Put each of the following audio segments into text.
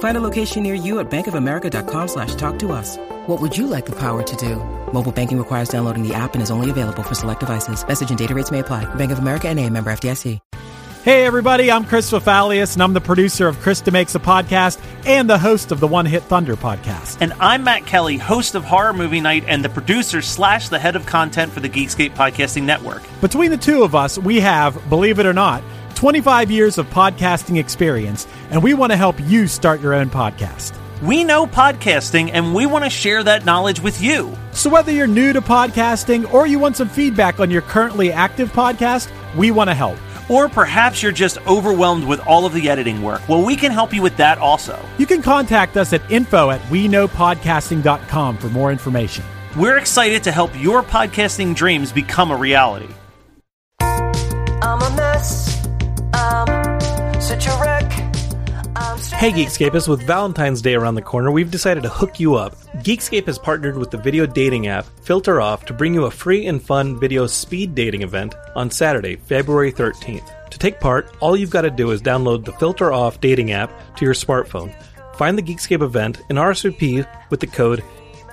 Find a location near you at bankofamerica.com slash talk to us. What would you like the power to do? Mobile banking requires downloading the app and is only available for select devices. Message and data rates may apply. Bank of America and a member FDIC. Hey, everybody, I'm Chris Fafalios, and I'm the producer of Krista Makes a Podcast and the host of the One Hit Thunder podcast. And I'm Matt Kelly, host of Horror Movie Night and the producer slash the head of content for the Geekscape Podcasting Network. Between the two of us, we have, believe it or not, 25 years of podcasting experience, and we want to help you start your own podcast. We know podcasting, and we want to share that knowledge with you. So, whether you're new to podcasting or you want some feedback on your currently active podcast, we want to help. Or perhaps you're just overwhelmed with all of the editing work. Well, we can help you with that also. You can contact us at info at we know podcasting.com for more information. We're excited to help your podcasting dreams become a reality. Hey Geekscapists, with Valentine's Day around the corner, we've decided to hook you up. Geekscape has partnered with the video dating app Filter Off to bring you a free and fun video speed dating event on Saturday, February 13th. To take part, all you've got to do is download the Filter Off dating app to your smartphone. Find the Geekscape event and RSVP with the code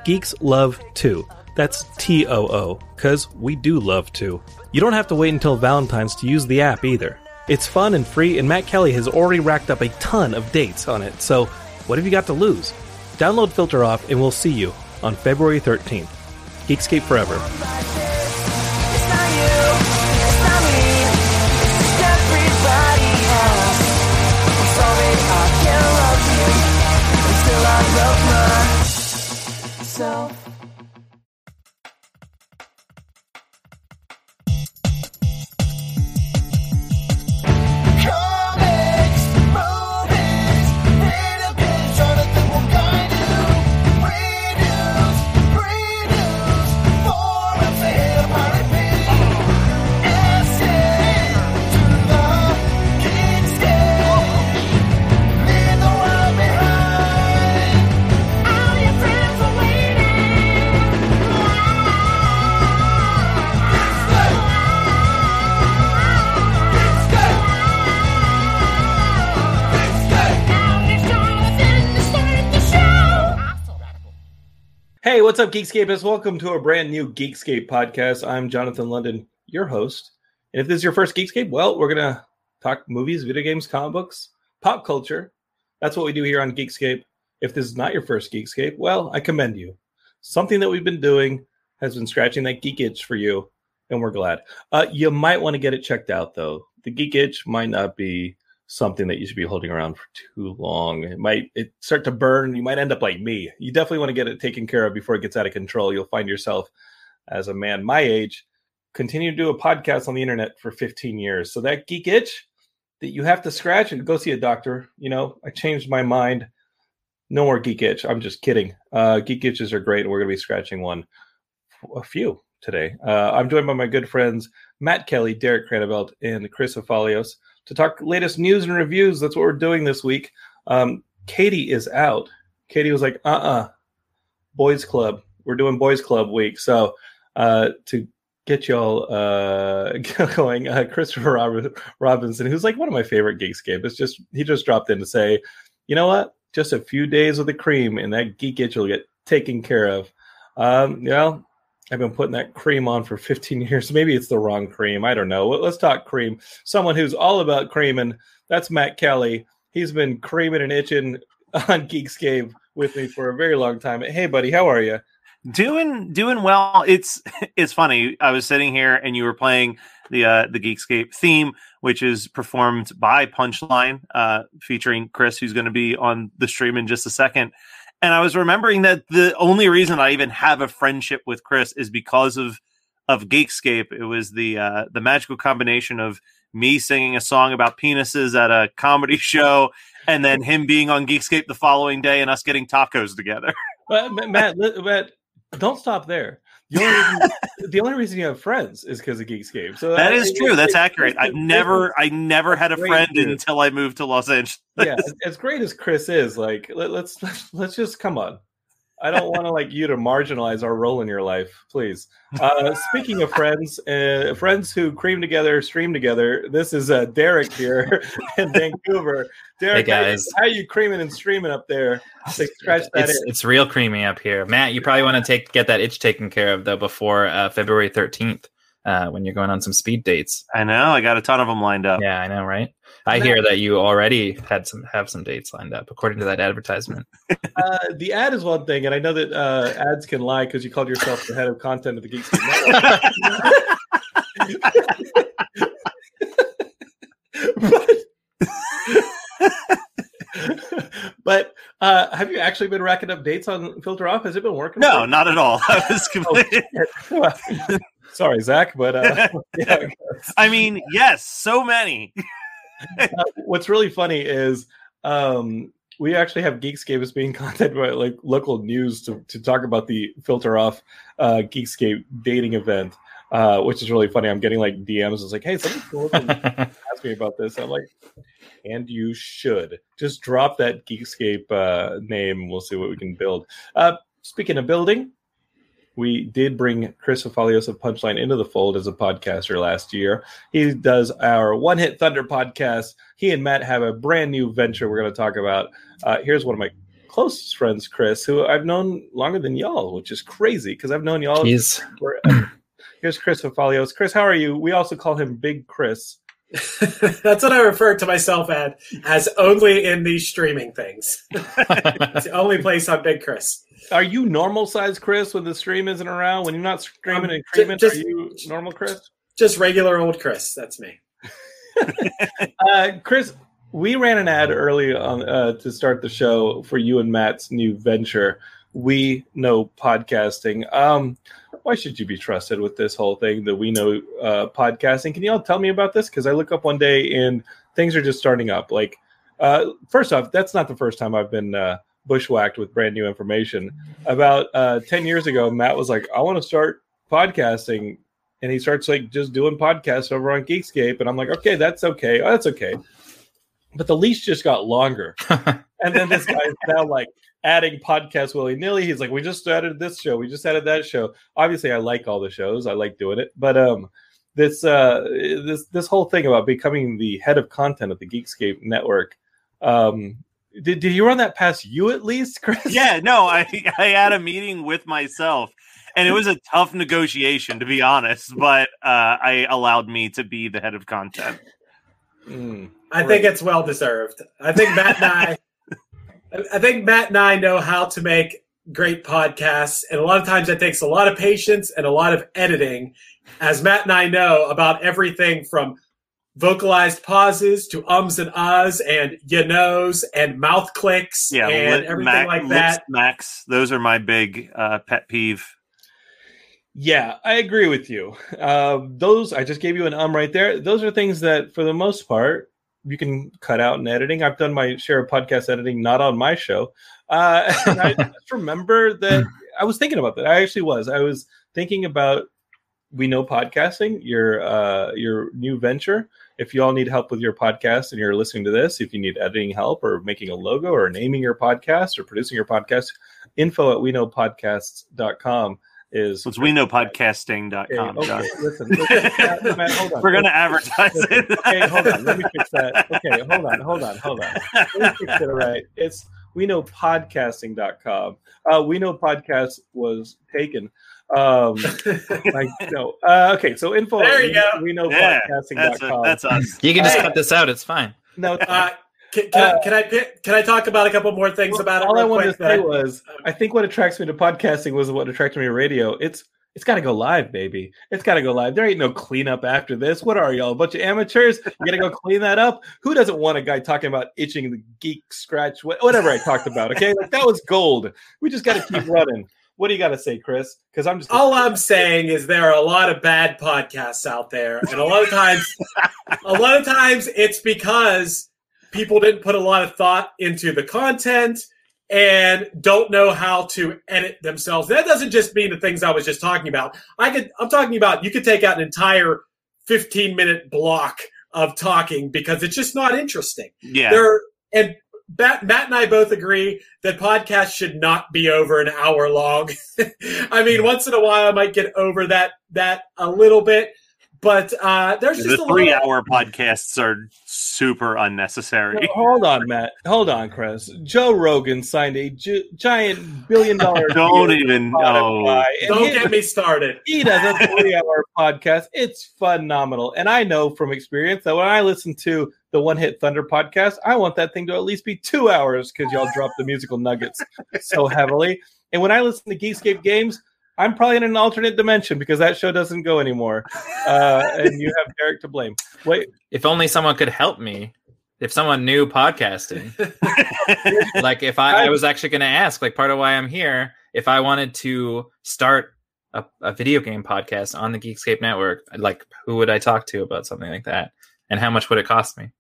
GeeksLove2. That's T O O, because we do love to. You don't have to wait until Valentine's to use the app either. It's fun and free, and Matt Kelly has already racked up a ton of dates on it, so what have you got to lose? Download Filter Off, and we'll see you on February 13th. Geekscape Forever. It's Hey, what's up, Geekscapists? Welcome to a brand new Geekscape podcast. I'm Jonathan London, your host. And if this is your first Geekscape, well, we're going to talk movies, video games, comic books, pop culture. That's what we do here on Geekscape. If this is not your first Geekscape, well, I commend you. Something that we've been doing has been scratching that geek itch for you, and we're glad. Uh, you might want to get it checked out, though. The geek itch might not be something that you should be holding around for too long. It might it start to burn. You might end up like me. You definitely want to get it taken care of before it gets out of control. You'll find yourself as a man my age continue to do a podcast on the internet for 15 years. So that geek itch that you have to scratch and go see a doctor. You know, I changed my mind. No more geek itch. I'm just kidding. Uh, geek itches are great, and we're going to be scratching one, a few today. Uh, I'm joined by my good friends Matt Kelly, Derek Cranevelt, and Chris Fafalios to talk latest news and reviews. That's what we're doing this week. Um, Katie is out. Katie was like, "Uh, uh boys club. We're doing boys club week." So uh, to get y'all uh, going, uh, Christopher Rob- Robinson, who's like one of my favorite Geekscape, is just he just dropped in to say, "You know what? Just a few days with the cream, and that geek itch will get taken care of." Um, you know, I've been putting that cream on for 15 years. Maybe it's the wrong cream. I don't know. Let's talk cream. Someone who's all about creaming. That's Matt Kelly. He's been creaming and itching on Geekscape with me for a very long time. Hey, buddy, how are you? Doing doing well. It's it's funny. I was sitting here and you were playing the uh, the Geekscape theme, which is performed by Punchline, uh, featuring Chris, who's going to be on the stream in just a second. And I was remembering that the only reason I even have a friendship with Chris is because of of Geekscape. It was the uh, the magical combination of me singing a song about penises at a comedy show, and then him being on Geekscape the following day, and us getting tacos together. Matt, Matt, don't stop there. The only reason, the only reason you have friends is because of Geekscape. So That I- is true. That's accurate. I've never, I never had a friend dude. until I moved to Los Angeles. yeah, as, as great as Chris is, like let, let's let's just come on. I don't want to like you to marginalize our role in your life, please. Uh, speaking of friends, uh, friends who cream together, stream together. This is uh, Derek here in Vancouver. Derek, Hey, guys. how, how you creaming and streaming up there? Like, scratch that It's it's real creamy up here, Matt. You probably want to take get that itch taken care of though before uh, February thirteenth, uh, when you're going on some speed dates. I know. I got a ton of them lined up. Yeah, I know, right? I hear that you already had some have some dates lined up, according to that advertisement. Uh, the ad is one thing, and I know that uh, ads can lie because you called yourself the head of content of the Geek Scoop but but uh, have you actually been racking up dates on Filter Off? Has it been working? No, not at all. I was completely. Sorry, Zach, but uh, yeah. I mean, yes, so many. Uh, what's really funny is um, we actually have Geekscape as being contacted by like local news to, to talk about the filter off uh, Geekscape dating event, uh, which is really funny. I'm getting like DMs. It's like, hey, someone ask me about this. I'm like, and you should just drop that Geekscape uh, name. We'll see what we can build. Uh, speaking of building, we did bring Chris Fafalios of Punchline into the fold as a podcaster last year. He does our One Hit Thunder podcast. He and Matt have a brand new venture we're going to talk about. Uh, here's one of my closest friends, Chris, who I've known longer than y'all, which is crazy because I've known y'all. He's forever. Here's Chris Fafalios. Chris, how are you? We also call him Big Chris. That's what I refer to myself as, as only in these streaming things. it's the only place I'm Big Chris. Are you normal size Chris when the stream isn't around? When you're not streaming Um, and ju- creaming, just- are you normal Chris? Just regular old Chris. That's me. Uh, Chris, we ran an ad early on uh, to start the show for you and Matt's new venture. We know podcasting. Um, why should you be trusted with this whole thing? The we know uh, podcasting. Can you all tell me about this? Because I look up one day and things are just starting up. Like, uh, first off, that's not the first time I've been uh, bushwhacked with brand new information. About uh, ten years ago, Matt was like, "I want to start podcasting." and he starts like just doing podcasts over on Geekscape, and I'm like, okay, that's okay, oh, that's okay. But the leash just got longer, and then this guy's now like adding podcasts willy nilly. He's like, we just added this show, we just added that show. Obviously, I like all the shows, I like doing it, but um, this uh, this this whole thing about becoming the head of content of the Geekscape network. Um, did, did you run that past you at least, Chris? Yeah, no, I I had a meeting with myself, and it was a tough negotiation to be honest. But uh, I allowed me to be the head of content. Mm. I think it's well deserved. I think Matt and I, I think Matt and I know how to make great podcasts, and a lot of times that takes a lot of patience and a lot of editing. As Matt and I know about everything from vocalized pauses to ums and ahs and you knows and mouth clicks Yeah, and lit- everything Mac- like that. Max, those are my big uh, pet peeve. Yeah, I agree with you. Uh, those I just gave you an um right there. Those are things that, for the most part, you can cut out in editing. I've done my share of podcast editing, not on my show. Uh, I just remember that I was thinking about that. I actually was. I was thinking about we know podcasting, your uh, your new venture. If you all need help with your podcast and you're listening to this, if you need editing help or making a logo or naming your podcast or producing your podcast, info at we know podcasts.com is it's we know podcasting.com. Okay, okay, listen, listen, Matt, Matt, hold on. We're going to advertise Okay, it. okay, hold on. Let me fix that. Okay, hold on, hold on, hold on. Let me fix it right. It's we know podcasting.com. Uh, we know podcast was taken. Um, like, no. Uh, okay, so info There you go. we know Yeah, That's, podcasting.com. a, that's us. you can just Hey. cut this out. It's fine. no, Uh, can, can, I, can I pick- can I talk about a couple more things about it? all I wanted quick to say that- was I think what attracts me to podcasting was what attracted me to radio. It's It's got to go live, baby. It's got to go live. There ain't no cleanup after this. What are y'all? A bunch of amateurs? You got to go clean that up? Who doesn't want a guy talking about itching the geek scratch, whatever I talked about? Okay. Like that was gold. We just got to keep running. What do you got to say, Chris? Because I'm just. All I'm saying is there are a lot of bad podcasts out there, and a lot of times, a lot of times it's because people didn't put a lot of thought into the content and don't know how to edit themselves. That doesn't just mean the things I was just talking about. I could I'm talking about you could take out an entire 15 minute block of talking because it's just not interesting. Yeah. There and Matt, Matt and I both agree that podcasts should not be over an hour long. I mean, once in a while I might get over that that a little bit, but uh, there's just the a three little, hour podcasts are super unnecessary. No, hold on, Matt. Hold on, Chris. Joe Rogan signed a gi- giant billion dollar. Don't even. with Oh, Don't he- get me started. He does a three hour podcast. It's phenomenal. And I know from experience that when I listen to the One Hit Thunder podcast, I want that thing to at least be two hours because y'all drop the musical nuggets so heavily. And when I listen to Geekscape Games, I'm probably in an alternate dimension because that show doesn't go anymore. Uh, and you have Derek to blame. Wait, If only someone could help me. If someone knew podcasting, like if I, I was actually going to ask, like part of why I'm here, if I wanted to start a, a video game podcast on the Geekscape network, like who would I talk to about something like that, and how much would it cost me?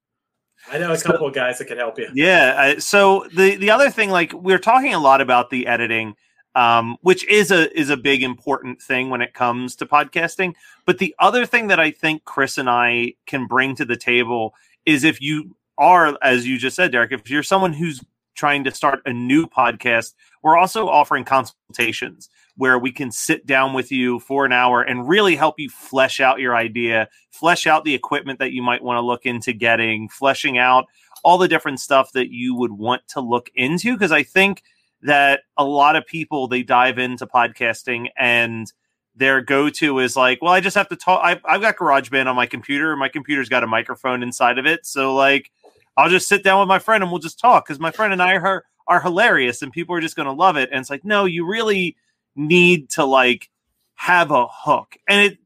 I know a couple of guys that could help you. Yeah. I, so the the other thing, like we're talking a lot about the editing, um, which is a is a big important thing when it comes to podcasting. But the other thing that I think Chris and I can bring to the table is if you are, as you just said, Derek, if you're someone who's trying to start a new podcast, we're also offering consultations where we can sit down with you for an hour and really help you flesh out your idea, flesh out the equipment that you might want to look into getting, fleshing out all the different stuff that you would want to look into. Because I think that a lot of people they dive into podcasting and their go-to is like, well, I just have to talk. I've, I've got GarageBand on my computer. My computer's got a microphone inside of it, so like, I'll just sit down with my friend and we'll just talk because my friend and I are are hilarious and people are just going to love it. And it's like, no, you really need to like have a hook, and it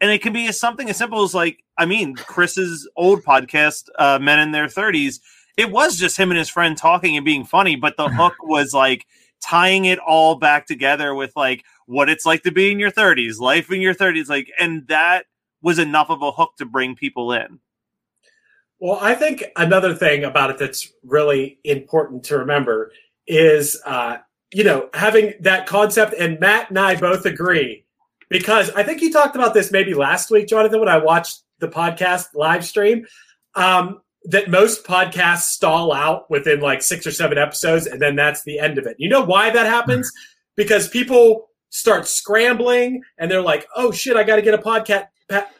and it can be something as simple as like, I mean, Chris's old podcast, uh, Men in Their Thirties. It was just him and his friend talking and being funny, but the hook was like tying it all back together with like what it's like to be in your 30s, life in your 30s, like, and that was enough of a hook to bring people in. Well, I think another thing about it that's really important to remember is, uh, you know, having that concept. And Matt and I both agree because I think you talked about this maybe last week, Jonathan, when I watched the podcast live stream. Um, that most podcasts stall out within like six or seven episodes, and then that's the end of it. You know why that happens? because people start scrambling and they're like, "Oh shit, I got to get a podcast.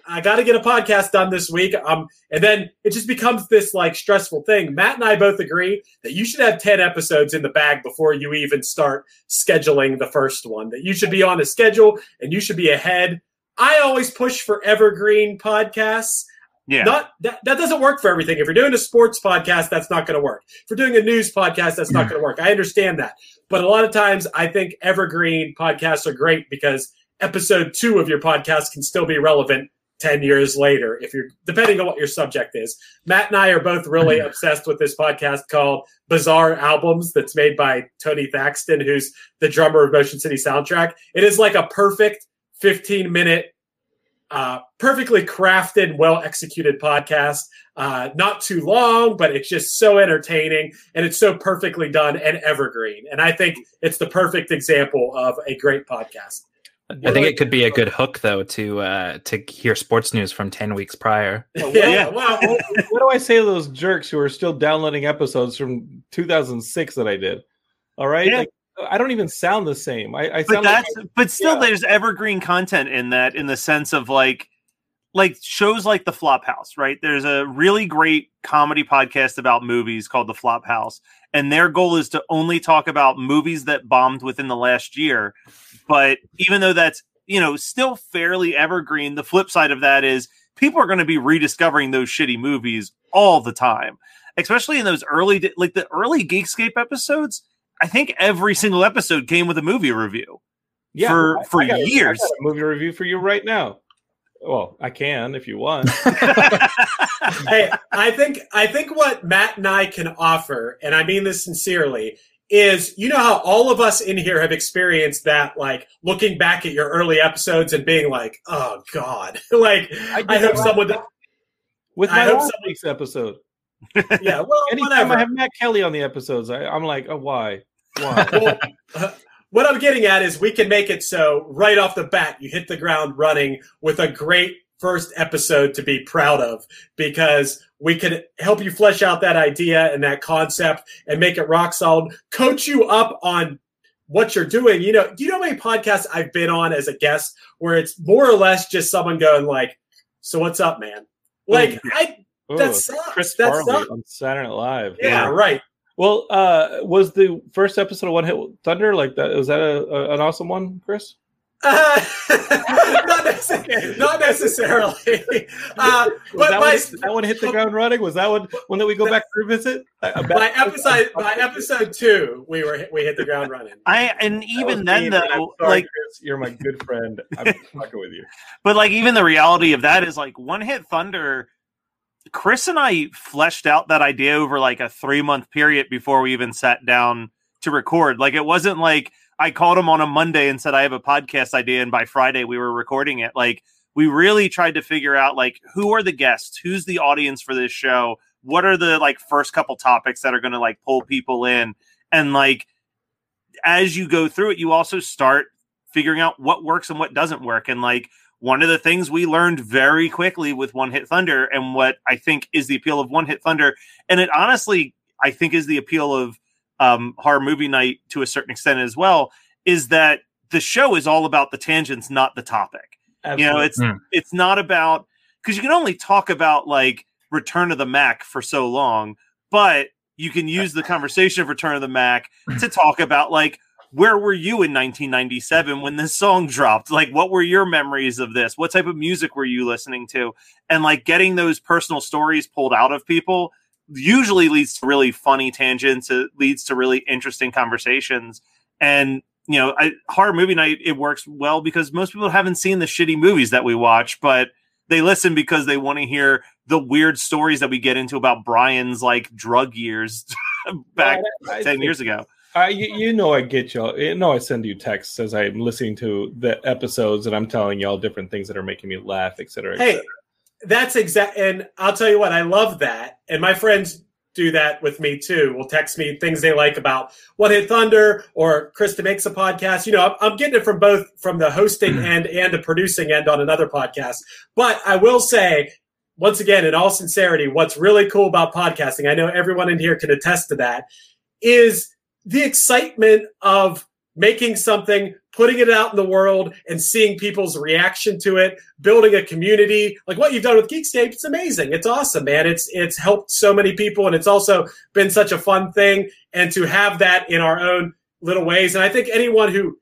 I got to get a podcast done this week." Um, and then it just becomes this like stressful thing. Matt and I both agree that you should have ten episodes in the bag before you even start scheduling the first one. That you should be on a schedule and you should be ahead. I always push for evergreen podcasts. Yeah. Not that, that doesn't work for everything. If you're doing a sports podcast, that's not going to work. If you're doing a news podcast, that's not going to work. I understand that. But a lot of times I think evergreen podcasts are great because episode two of your podcast can still be relevant 10 years later if you're depending on what your subject is. Matt and I are both really obsessed with this podcast called Bizarre Albums that's made by Tony Thaxton, who's the drummer of Motion City Soundtrack. It is like a perfect 15 minute uh, perfectly crafted, well executed podcast. Uh, not too long, but it's just so entertaining and it's so perfectly done and evergreen. And I think it's the perfect example of a great podcast. I think it could be a good hook though to uh, to hear sports news from ten weeks prior. Yeah, Yeah. well, what, what do I say to those jerks who are still downloading episodes from 2006 that I did? All right, Yeah. like, I don't even sound the same. I, I but sound like that's but still yeah. there's evergreen content in that in the sense of like like shows like the flop house right there's a really great comedy podcast about movies called the flop house and their goal is to only talk about movies that bombed within the last year but even though that's you know still fairly evergreen the flip side of that is people are going to be rediscovering those shitty movies all the time especially in those early like the early geekscape episodes i think every single episode came with a movie review Yeah, for I- for I got a- I years. got a movie review for you right now. Well, I can if you want. hey, I think I think what Matt and I can offer, and I mean this sincerely, is you know how all of us in here have experienced that, like looking back at your early episodes and being like, "Oh God!" like I, I hope that someone, with I my hope last some- week's episode. yeah. Well, Anytime whatever. I have Matt Kelly on the episodes, I, I'm like, oh, why? Well, uh, what I'm getting at is we can make it so right off the bat you hit the ground running with a great first episode to be proud of because we can help you flesh out that idea and that concept and make it rock solid, coach you up on what you're doing. You know, do you know how many podcasts I've been on as a guest where it's more or less just someone going like, "So what's up, man?" Like I Ooh, that sucks. Chris that Farley sucks. on Saturday Night Live. Yeah, right. Well, uh, was the first episode of One Hit Thunder like that? Was that a, a, an awesome one, Chris? Uh, not, necessarily, not necessarily. Uh, but that, my, one, that one hit the ground running? Was that one one that we go back to revisit? By episode by episode two, we were we hit the ground running. I and even then mean, though, sorry, like Chris, you're my good friend. I'm fucking with you. but like even the reality of that is like one hit thunder chris and i fleshed out that idea over like a three month period before we even sat down to record. Like it wasn't like i called him on a monday and said i have a podcast idea and by friday we were recording it. Like we really tried to figure out like who are the guests? Who's the audience for this show? What are the like first couple topics that are going to like pull people in? And like as you go through it you also start figuring out what works and what doesn't work. And like one of the things we learned very quickly with One Hit Thunder and what I think is the appeal of One Hit Thunder, and it honestly, I think is the appeal of um, Horror Movie Night to a certain extent as well, is that the show is all about the tangents, not the topic. You know, it's Mm. it's not about because you can only talk about like Return of the Mack for so long, but you can use the conversation of Return of the Mack to talk about like where were you in 1997 when this song dropped? Like, what were your memories of this? What type of music were you listening to? And like getting those personal stories pulled out of people usually leads to really funny tangents. It leads to really interesting conversations. And you know, I, horror movie night it works well because most people haven't seen the shitty movies that we watch, but they listen because they want to hear the weird stories that we get into about Brian's like drug years back I ten years ago. I, you, know, I get y'all. You know, I send you texts as I'm listening to the episodes, and I'm telling y'all different things that are making me laugh, et cetera. et Hey, cetera. that's exact. And I'll tell you what, I love that. And my friends do that with me too. Will text me things they like about One Hit Thunder or Krista makes a podcast. You know, I'm, I'm getting it from both from the hosting hmm. end and the producing end on another podcast. But I will say, once again, in all sincerity, what's really cool about podcasting, I know everyone in here can attest to that, is the excitement of making something, putting it out in the world, and seeing people's reaction to it, building a community. Like what you've done with Geekscape, it's amazing. It's awesome, man. It's it's helped so many people, and it's also been such a fun thing. And to have that in our own little ways, and I think anyone who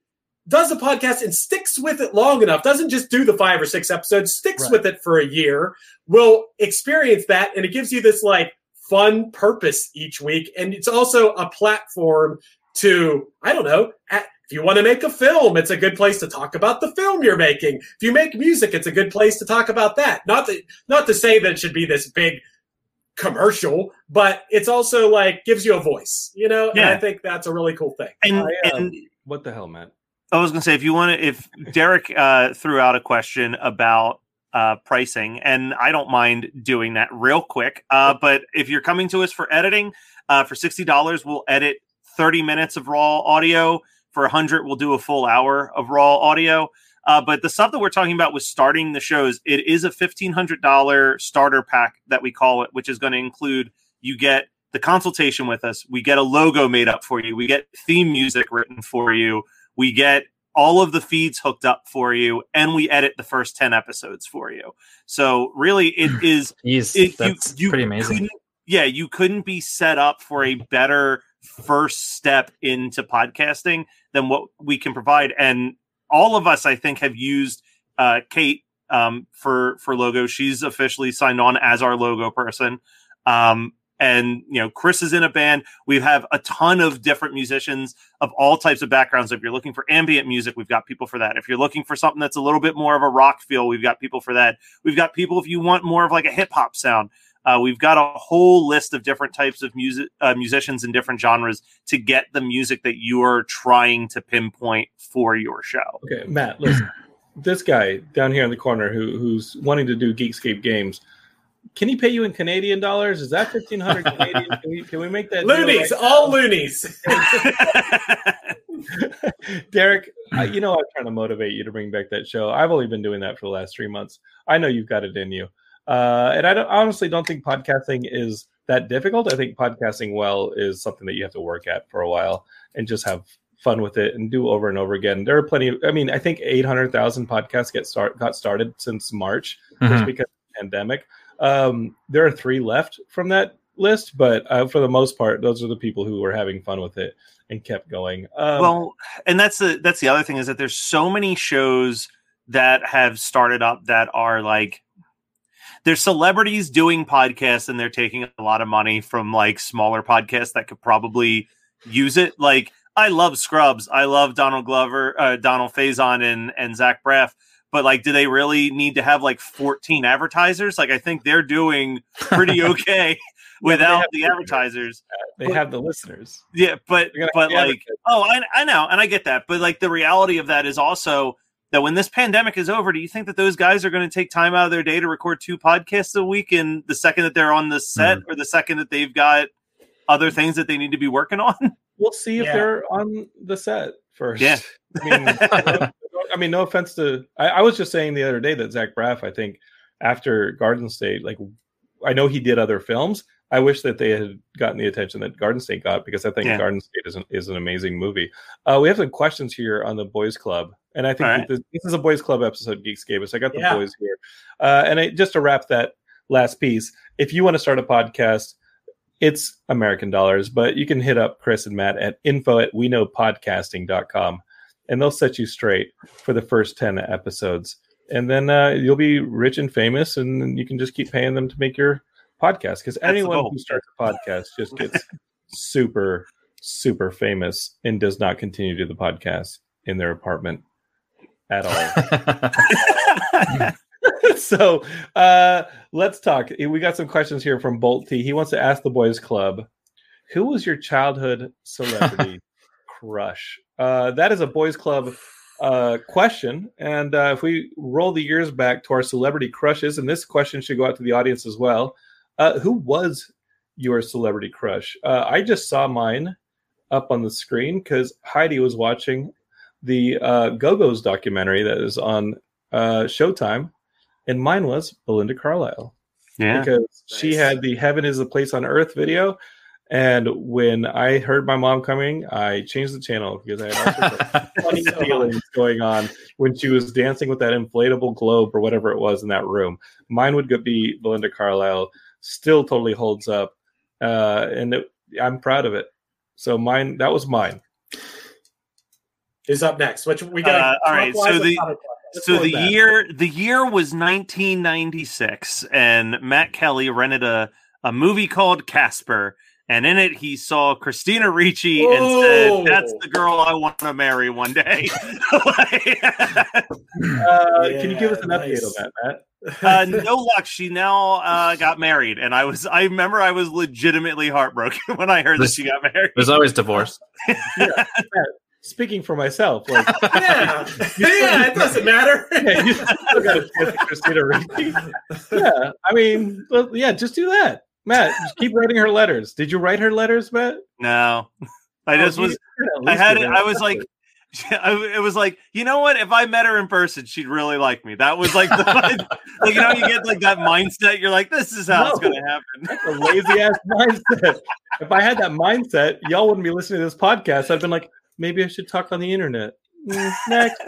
does a podcast and sticks with it long enough, doesn't just do the five or six episodes, sticks Right. with it for a year, will experience that, and it gives you this like fun purpose each week, and it's also a platform to I don't know. At, if you want to make a film, it's a good place to talk about the film you're making. If you make music, it's a good place to talk about that. Not that, not to say that it should be this big commercial, but it's also like gives you a voice, you know. And I think that's a really cool thing. And, I, um, and What the hell, man? I was going to say, if you want to, if Derek uh, threw out a question about uh, pricing, and I don't mind doing that real quick. Uh, but if you're coming to us for editing, uh, for sixty dollars, we'll edit thirty minutes of raw audio. For a hundred, we'll do a full hour of raw audio. Uh, but the stuff that we're talking about with starting the shows, it is a fifteen hundred dollar starter pack that we call it, which is going to include you get the consultation with us, we get a logo made up for you, we get theme music written for you, we get all of the feeds hooked up for you, and we edit the first ten episodes for you. So really, it is Jeez, it, that's you, you pretty amazing. Yeah, you couldn't be set up for a better first step into podcasting than what we can provide. And all of us, I think, have used uh, Kate um, for for logo. She's officially signed on as our logo person. Um, And you know, Chris is in a band. We have a ton of different musicians of all types of backgrounds. If you're looking for ambient music, we've got people for that. If you're looking for something that's a little bit more of a rock feel, we've got people for that. We've got people if you want more of like a hip hop sound. Uh, we've got a whole list of different types of music uh, musicians in different genres to get the music that you are trying to pinpoint for your show. Okay, Matt, listen. this guy down here in the corner who who's wanting to do Geekscape games. Can he pay you in Canadian dollars? Is that fifteen hundred Canadian? Can we, can we make that deal Loonies, right all loonies. Derek, I, you know I'm trying to motivate you to bring back that show. I've only been doing that for the last three months. I know you've got it in you, uh, and I don't, honestly don't think podcasting is that difficult. I think podcasting well is something that you have to work at for a while and just have fun with it and do over and over again. There are plenty. Of, I mean, I think eight hundred thousand podcasts get start got started since March just Mhm. because of the pandemic. Um, there are three left from that list, but uh, for the most part, those are the people who were having fun with it and kept going. Um, well, and that's the that's the other thing is that there's so many shows that have started up that are like there's celebrities doing podcasts and they're taking a lot of money from like smaller podcasts that could probably use it. Like I love Scrubs, I love Donald Glover, uh, Donald Faison, and and Zach Braff. But like, do they really need to have like 14 advertisers? Like, I think they're doing pretty okay without have the to. advertisers. they have the listeners. Yeah, but but like, oh, I, I know, and I get that, but like the reality of that is also that when this pandemic is over, do you think that those guys are going to take time out of their day to record two podcasts a week? And the second that they're on the set, mm. or the second that they've got other things that they need to be working on? We'll see if Yeah. they're on the set first. Yeah. I mean, no- um, I mean, no offense to. I, I was just saying the other day that Zach Braff, I think, after Garden State, like, I know he did other films. I wish that they had gotten the attention that Garden State got because I think Yeah. Garden State is an, is an amazing movie. Uh, we have some questions here on the Boys Club, and I think right. this, this is a Boys Club episode. Geeks gave us. I got the Yeah. boys here, uh, and I, just to wrap that last piece, if you want to start a podcast, it's American dollars, but you can hit up Chris and Matt at info at we know podcasting.com and they'll set you straight for the first 10 episodes. And then uh, you'll be rich and famous, and you can just keep paying them to make your podcast. Because anyone who starts a podcast just gets super, super famous and does not continue to do the podcast in their apartment at all. so uh let's talk we got some questions here from bolt t he wants to ask the boys club who was your childhood celebrity crush uh that is a boys club uh question. And uh if we roll the years back to our celebrity crushes and this question should go out to the audience as well uh who was your celebrity crush? Uh i just saw mine up on the screen because heidi was watching the uh go-go's documentary that is on uh showtime and mine was Belinda Carlisle. Yeah, because she had the "Heaven is a Place on Earth" video, and when I heard my mom coming, I changed the channel because I had all sorts of funny feelings going on when she was dancing with that inflatable globe or whatever it was in that room. Mine would be Belinda Carlisle. Still totally holds up, uh, and it, I'm proud of it. So mine, that was mine. Is up next? Which we got? Uh, all right, so the- so the with year the year was 1996 and matt kelly rented a, a movie called casper and in it he saw christina ricci and said that's the girl i want to marry one day Uh, can you give us an Yeah, update on that, Matt? uh, no luck she now uh, got married and i was i remember i was legitimately heartbroken when i heard that she got married There's always divorce. Speaking for myself, like yeah, yeah, it doesn't matter. yeah, you still got a chance at Christina Ricci. Yeah, I mean, well, yeah, just do that, Matt. Keep writing her letters. Did you write her letters, Matt? no i Oh, just you was I had it. I was like, it was like, you know what? If I met her in person, she'd really like me. That was like, the, like you know, you get like that mindset. You're like, this is how it's going to happen. A lazy ass mindset. If I had that mindset, y'all wouldn't be listening to this podcast. I've been like, maybe I should talk on the internet. Mm, next.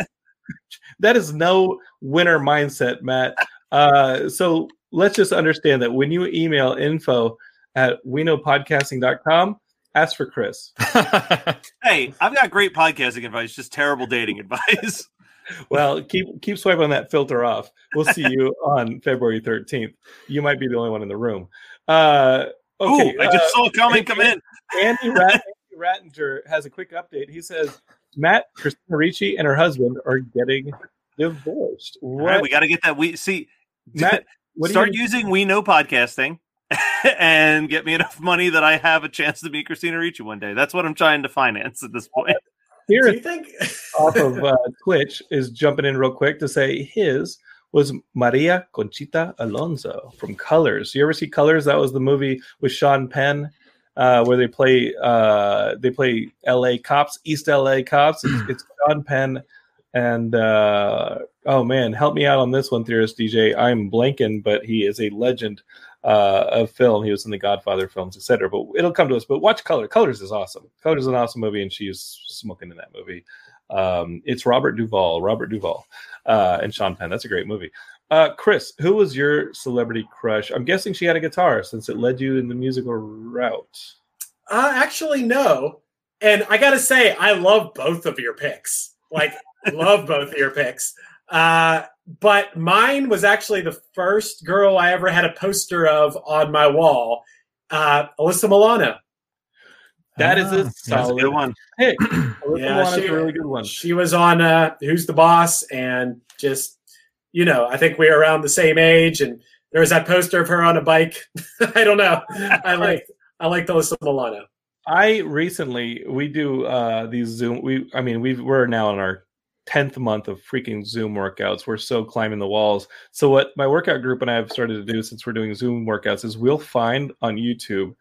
that is no winner mindset, Matt. Uh, so let's just understand that when you email info at we know podcasting.com, ask for Chris. Hey, I've got great podcasting advice, just terrible dating advice. Well, keep keep swiping that filter off. We'll see you on February 13th. You might be the only one in the room. Uh, Okay, Ooh, I just uh, saw a comment come in. Andy, Rat- Andy Rattinger has a quick update. He says Matt, Christina Ricci, and her husband are getting divorced. What, right, we got to get that. We see. Matt? What do start you, using We Know podcasting and get me enough money that I have a chance to meet Christina Ricci one day. That's what I'm trying to finance at this point. here Do you think? off of uh, Twitch is jumping in real quick to say his was Maria Conchita Alonso from Colors. You ever see Colors? That was the movie with Sean Penn. Uh, where they play uh, they play L.A. cops, East L.A. cops. It's, it's Sean Penn and uh, oh man, help me out on this one, theorist DJ. I'm blanking, but he is a legend uh, of film. He was in the Godfather films, etc. But it'll come to us. But watch Color. Colors is awesome. Colors is an awesome movie, and she's smoking in that movie. Um, it's Robert Duvall, Robert Duvall, uh, and Sean Penn. That's a great movie. Uh, Chris, who was your celebrity crush? I'm guessing she had a guitar since it led you in the musical route. Uh, actually, no. And I got to say, I love both of your picks. Like, love both of your picks. Uh, but mine was actually the first girl I ever had a poster of on my wall, uh, Alyssa Milano. That is Ah, a that's That's a good one. pick. Alyssa Yeah, Milano's she- a really good one. She was on uh, Who's the Boss, and just you know, I think we are around the same age, and there was that poster of her on a bike. I don't know. I like I liked Alyssa Milano. I recently we do uh these Zoom. We I mean we we're now in our tenth month of freaking Zoom workouts. We're so climbing the walls. So what my workout group and I have started to do since we're doing Zoom workouts is we'll find on YouTube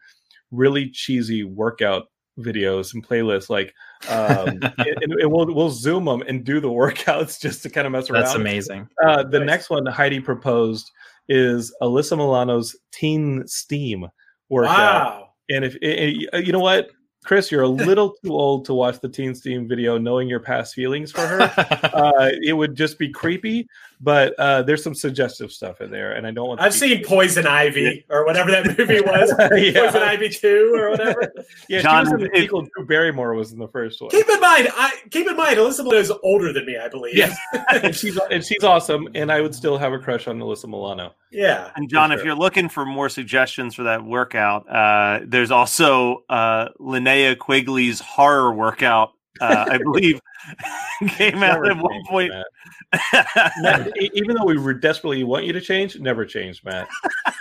really cheesy workout videos and playlists like um and, and we'll we'll zoom them and do the workouts just to kind of mess around That's amazing. uh, the Nice. next one Heidi proposed is Alyssa Milano's Teen Steam workout. Wow. And if eh, eh, you know what, Chris, you're a little too old to watch the Teen Steam video, knowing your past feelings for her. uh, it would just be creepy, but uh, there's some suggestive stuff in there, and I don't want. to I've be- seen Poison Ivy or whatever that movie was. Yeah. Poison Ivy Two or whatever. Yeah, John, she was in the if- sequel. Drew Barrymore was in the first one. keep in mind, I keep in mind, Alyssa Milano is older than me, I believe. Yes. and she's and she's awesome, and I would still have a crush on Alyssa Milano. yeah. And John, if you're looking for more suggestions for that workout, uh, there's also uh, Linnea Quigley's horror workout. Uh, I believe came out Never at one changed, point. Matt. Matt, even though we were desperately want you to change, never change, Matt.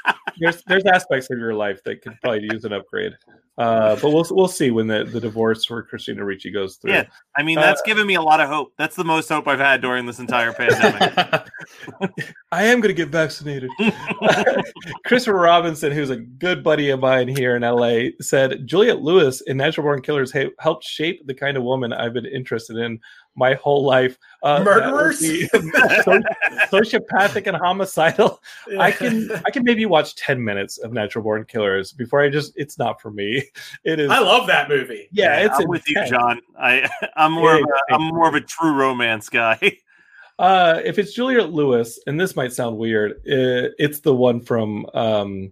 There's there's aspects of your life that could probably use an upgrade, uh, but we'll we'll see when the, the divorce for Christina Ricci goes through. Yeah. I mean, Uh, that's given me a lot of hope. That's the most hope I've had during this entire pandemic. I am going to get vaccinated. Christopher Robinson, who's a good buddy of mine here in LA, said Juliette Lewis in Natural Born Killers helped shape the kind of woman I've been interested in my whole life. Uh, Murderers? be sociopathic and homicidal. I can I can maybe watch ten minutes of Natural Born Killers before I just it's not for me. It is I love that movie. yeah, it's I'm with you. John. I I'm more Yeah, of a, I'm more of a true romance guy. Uh, if it's Juliette Lewis, and this might sound weird, uh, it's the one from um,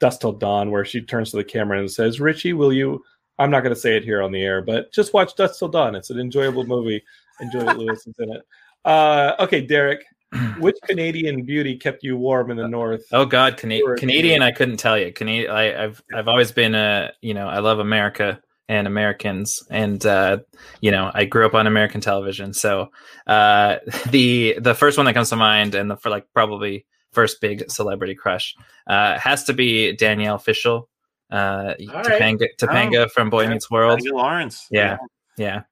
Dusk Till Dawn where she turns to the camera and says, "Richie, will you?" I'm not going to say it here on the air, but just watch Dusk Till Dawn. It's an enjoyable movie, and Juliette Lewis is in it. Uh, okay, Derek, which Canadian beauty kept you warm in the north? Oh God, Cana- Canadian! I couldn't tell you. Canadian. I, I've I've always been a you know I love America and Americans, and uh, you know I grew up on American television. So uh, the the first one that comes to mind, and the for like probably first big celebrity crush, uh, has to be Danielle Fishel, uh, All right. Topanga, Topanga from Boy yeah. Meets World. Lawrence. Yeah. Yeah.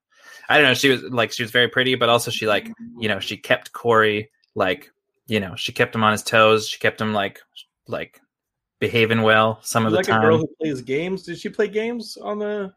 I don't know. She was like, she was very pretty, but also she like, you know, she kept Corey like, you know, she kept him on his toes. She kept him like, like behaving well some of the like time. a girl who plays games. Did she play games on the?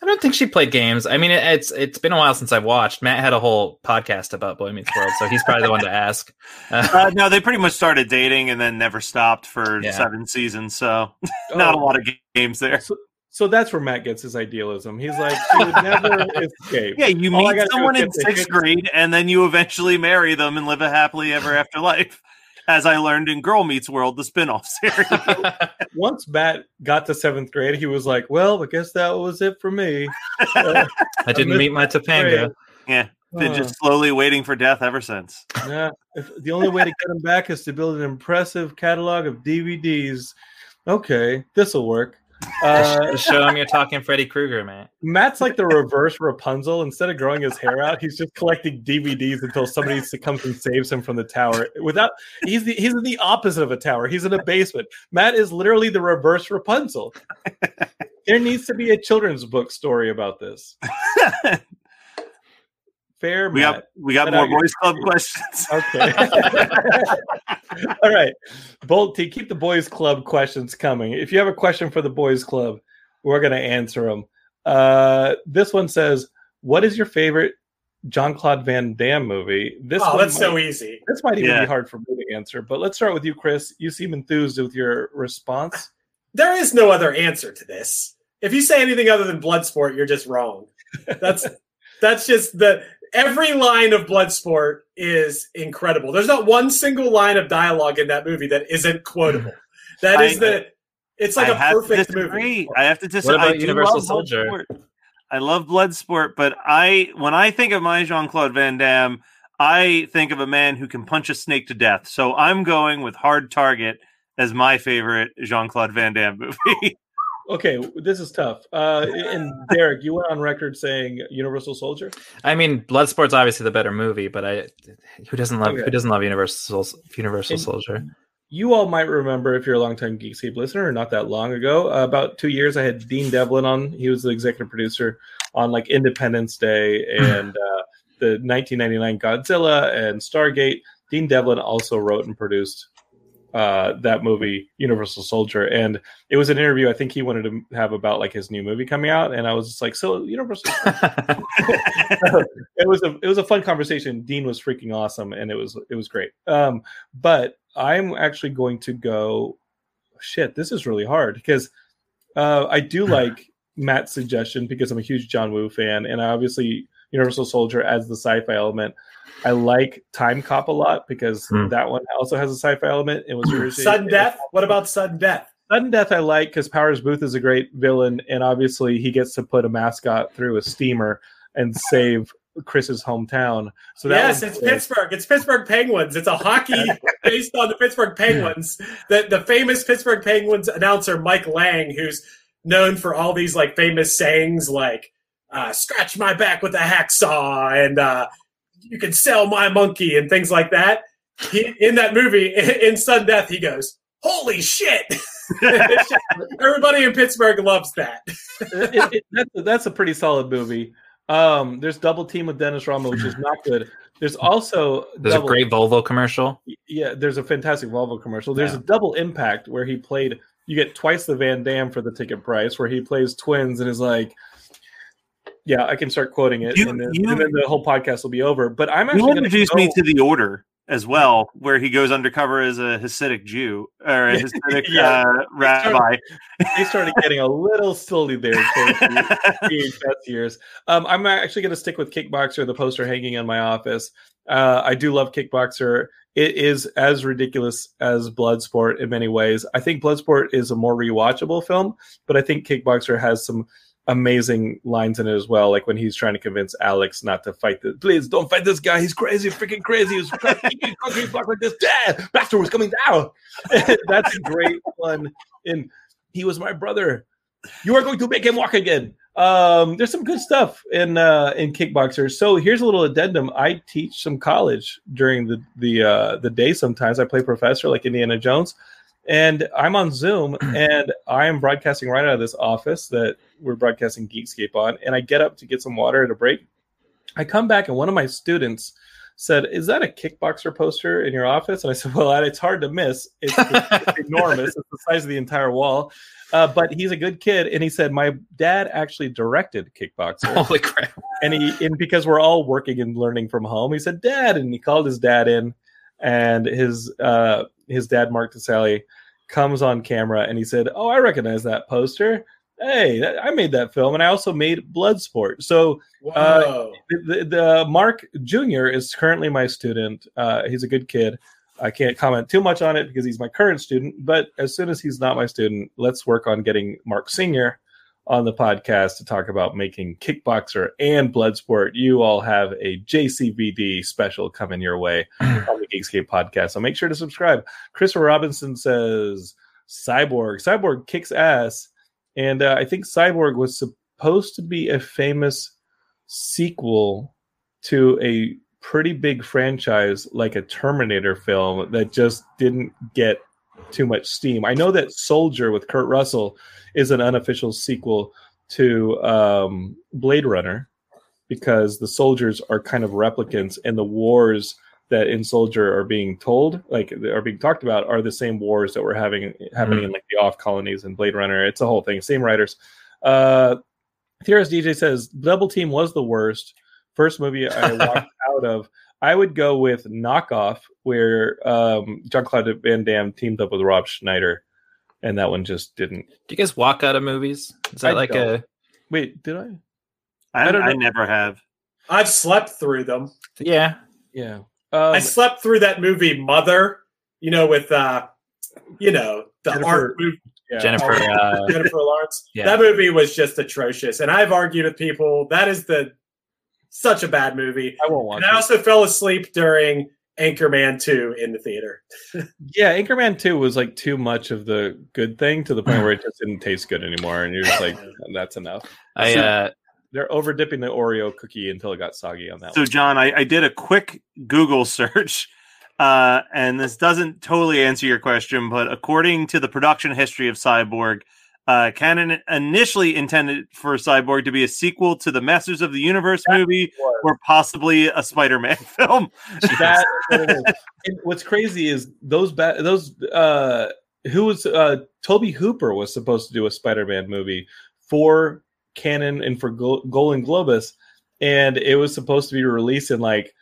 I don't think she played games. I mean, it, it's it's been a while since I've watched. Matt had a whole podcast about Boy Meets World, so he's probably the one to ask. Uh, Uh, no, they pretty much started dating and then never stopped for Yeah. seven seasons. So not a Oh, lot of games there. So, so that's where Matt gets his idealism. He's like, she would never escape. Yeah, you All meet someone in sixth grade and then you eventually marry them and live a happily ever after life. As I learned in Girl Meets World, the spin-off series. once Matt got to seventh grade, he was like, "Well, I guess that was it for me." Uh, I didn't meet my Topanga. yeah, been uh, just slowly waiting for death ever since. yeah, if, the only way to get him back is to build an impressive catalog of DVDs. Okay, this will work. Uh, show him you're talking Freddy Krueger, man. Matt's like the reverse Rapunzel. Instead of growing his hair out, he's just collecting DVDs until somebody comes and saves him from the tower. Without he's the, he's in the opposite of a tower. He's in a basement. Matt is literally the reverse Rapunzel. there needs to be a children's book story about this. Fair, We Matt. got we got more I- boys club questions. Okay. All right. Bolt T, keep the boys club questions coming. If you have a question for the boys club, we're going to answer them. Uh, this one says, "What is your favorite Jean Claude Van Damme movie?" This oh, one that's might, so easy. This might even Yeah. be hard for me to answer, but let's start with you, Chris. You seem enthused with your response. There is no other answer to this. If you say anything other than Bloodsport, you're just wrong. That's that's just the every line of Bloodsport is incredible. There's not one single line of dialogue in that movie that isn't quotable. That is I- the it's like I a have perfect disagree. movie. I have to disagree. What about I Universal love Soldier? Bloodsport. I love Bloodsport, but I when I think of my Jean Claude Van Damme, I think of a man who can punch a snake to death. So I'm going with Hard Target as my favorite Jean Claude Van Damme movie. Okay, this is tough. Uh, and Derek, you went on record saying Universal Soldier. I mean, Bloodsport's obviously the better movie, but I who doesn't love Okay. who doesn't love Universal Universal And- Soldier? you all might remember if you're a longtime Geekscape listener, not that long ago, uh, about two years, I had Dean Devlin on. He was the executive producer on like Independence Day and uh, the 1999 Godzilla and Stargate. Dean Devlin also wrote and produced uh, that movie, Universal Soldier, and it was an interview I think he wanted to have about like his new movie coming out, and I was just like, so Universal. it was a it was a fun conversation. Dean was freaking awesome, and it was it was great. Um, but I'm actually going to go. Shit, this is really hard because uh, I do like Matt's suggestion because I'm a huge John Woo fan, and I obviously Universal Soldier as the sci-fi element. I like Timecop a lot because Hmm. that one also has a sci-fi element. It was originated- Sudden death. What about sudden death? Sudden Death I like because Powers Boothe is a great villain, and obviously he gets to put a mascot through a steamer and save Chris's hometown. So that yes, it's great. Pittsburgh. It's Pittsburgh Penguins. It's a hockey based on the Pittsburgh Penguins. The the famous Pittsburgh Penguins announcer Mike Lange, who's known for all these like famous sayings like uh, "scratch my back with a hacksaw" and uh, "you can sell my monkey" and things like that. He, in that movie, in Sudden Death, he goes, "Holy shit!" Everybody in Pittsburgh loves that. It- it- that's, that's a pretty solid movie. Um, there's Double Team with Dennis Rodman, which is not good. There's also There's a great Volvo commercial. yeah. There's a fantastic Volvo commercial. There's Yeah. a Double Impact where he played. You get twice the Van Damme for the ticket price, where he plays twins and is like. Yeah, I can start quoting it, You- and, then, you- and then the whole podcast will be over. But I'm actually going to introduced me to the Order as well, where he goes undercover as a Hasidic Jew or a Hasidic Yeah. uh, rabbi. they started getting a little silly there the years. Um, I'm actually going to stick with Kickboxer, the poster hanging in my office. Uh, I do love Kickboxer. It is as ridiculous as Bloodsport in many ways. I think Bloodsport is a more rewatchable film, but I think Kickboxer has some amazing lines in it as well. Like when he's trying to convince Alex not to fight this. Please don't fight this guy. He's crazy, freaking crazy. He's trying to concrete block like this. Dad, Baxter was coming down. That's a great one. And he was my brother. You are going to make him walk again. Um, there's some good stuff in uh, in kickboxer. So here's a little addendum. I teach some college during the the uh, the day. Sometimes I play professor like Indiana Jones, and I'm on Zoom and I am broadcasting right out of this office that we're broadcasting Geekscape on. And I get up to get some water at a break. I come back and one of my students said, "Is that a kickboxer poster in your office?" And I said, "Well, it's hard to miss. It's, it's enormous. It's the size of the entire wall." Uh, but he's a good kid, and he said, "My dad actually directed kickboxer." Holy crap! and he and because we're all working and learning from home, he said, "Dad," and he called his dad in, and his uh, his dad, Mark DiSalle, comes on camera and he said, "Oh, I recognize that poster. Hey, that, I made that film, and I also made Bloodsport." So Uh, the, the, the Mark Jr. is currently my student. Uh, he's a good kid. I can't comment too much on it because he's my current student. But as soon as he's not my student, let's work on getting Mark Senior on the podcast to talk about making Kickboxer and Bloodsport. You all have a JCVD special coming your way on the Geekscape podcast. So make sure to subscribe. Chris Robinson says, Cyborg. Cyborg kicks ass, and uh, I think Cyborg was supposed to be a famous sequel to a pretty big franchise like a Terminator film that just didn't get too much steam. I know that Soldier with Kurt Russell is an unofficial sequel to um, Blade Runner because the soldiers are kind of replicants and the wars that in Soldier are being told, like are being talked about, are the same wars that were having happening in like the off colonies and Blade Runner. It's a whole thing. Same writers. Uh Theorist DJ says Double Team was the worst. First movie I walked out of. I would go with Knockoff, where um, Jean Claude Van Damme teamed up with Rob Schneider, and that one just didn't. Do you guys walk out of movies? Is that I like don't. a Wait, did I? I, I don't I never have. I've slept through them. yeah? Yeah. Um, I slept through that movie Mother, you know, with uh you know, the Jennifer- art movie yeah. Jennifer. Uh, Jennifer Lawrence. Yeah. That movie was just atrocious. And I've argued with people that is the such a bad movie. I won't watch And I it. also fell asleep during Anchorman 2 in the theater. Yeah, Anchorman 2 was like too much of the good thing to the point where it just didn't taste good anymore. And you're just like, that's enough. I uh, They're over dipping the Oreo cookie until it got soggy on that So, one. John, I, I did a quick Google search, uh, and this doesn't totally answer your question, but according to the production history of Cyborg, uh, Cannon initially intended for Cyborg to be a sequel to the Masters of the Universe movie or possibly a Spider Man film. That is what it is. And what's crazy is those ba- those uh who was uh Tobe Hooper was supposed to do a Spider-Man movie for Cannon and for Gol- Golan-Globus and it was supposed to be released in like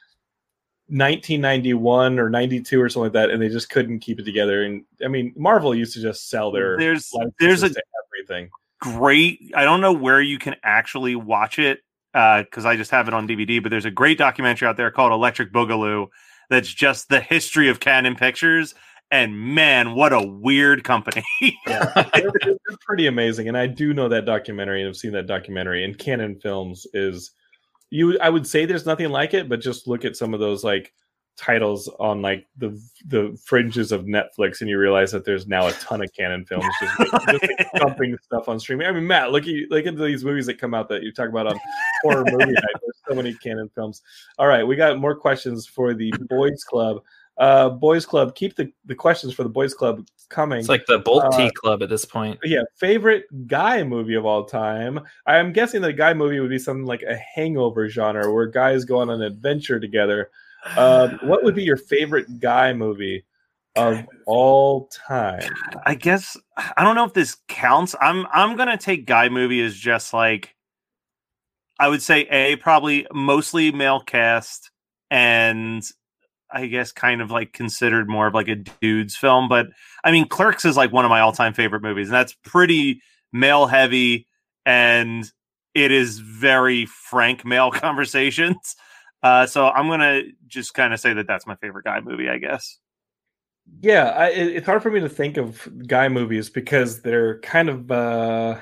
1991 or 92 or something like that and they just couldn't keep it together. And I mean Marvel used to just sell their There's there's a everything. great i don't know where you can actually watch it uh, because i just have it on dvd but there's a great documentary out there called electric boogaloo that's just the history of cannon pictures. And man what a weird company. They're, they're pretty amazing and i do know that documentary and i've seen that documentary and cannon films is you i would say there's nothing like it but just look at some of those like titles on like the the fringes of netflix and you realize that there's now a ton of cannon films just, like, just like dumping stuff on streaming. I mean matt look at you look at these movies that come out that you talk about on horror movie night. There's so many cannon films. All right we got more questions for the boys club uh boys club keep the the questions for the boys club coming it's like the Bolt Uh, Tea Club at this point. yeah, favorite guy movie of all time. I'm guessing that a guy movie would be something like a hangover genre where guys go on an adventure together. Um, what would be your favorite guy movie of all time? I guess I don't know if this counts. I'm I'm gonna take guy movie as just like I would say a probably mostly male cast and I guess kind of like considered more of like a dude's film. But I mean Clerks is like one of my all time favorite movies, and that's pretty male heavy and it is very frank male conversations. Uh, so I'm gonna just kind of say that that's my favorite guy movie, I guess. Yeah, I, it- it's hard for me to think of guy movies because they're kind of. Uh,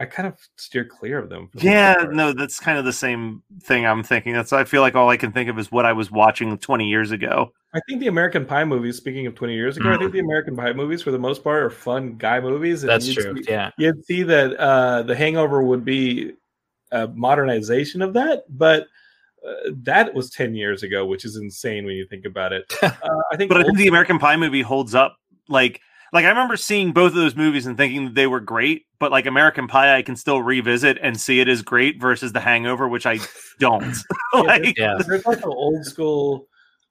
I kind of steer clear of them. for the Yeah, no, that's kind of the same thing I'm thinking. That's I feel like all I can think of is what I was watching 20 years ago. I think the American Pie movies. Speaking of twenty years ago, I think the American Pie movies, for the most part, are fun guy movies. and That's true. see- Yeah. you'd see that uh, the Hangover would be a modernization of that, but uh, that was ten years ago, which is insane when you think about it. Uh, I think, But I think the American Pie movie holds up. Like, like I remember seeing both of those movies and thinking that they were great. But like American Pie, I can still revisit and see it as great versus The Hangover, which I don't. like, Yeah. there's also old school.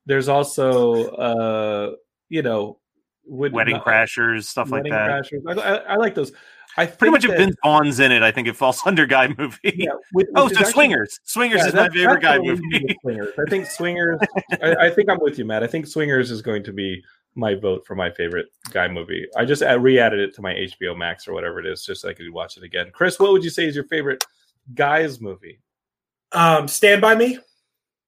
There's also, uh, you know, would Wedding not- Crashers, stuff like that. Crashers. I, I, I like those. I Pretty think much if that- Vince Vaughn's in it, I think it falls under guy movie. Yeah, which- oh, so actually- Swingers. Swingers Yeah, is my favorite guy movie. Swingers. I think Swingers. I, I think I'm with you, Matt. I think Swingers is going to be my vote for my favorite guy movie. I just uh, re-added it to my HBO Max or whatever it is, just so I could watch it again. Chris, what would you say is your favorite guys movie? Um, Stand by Me.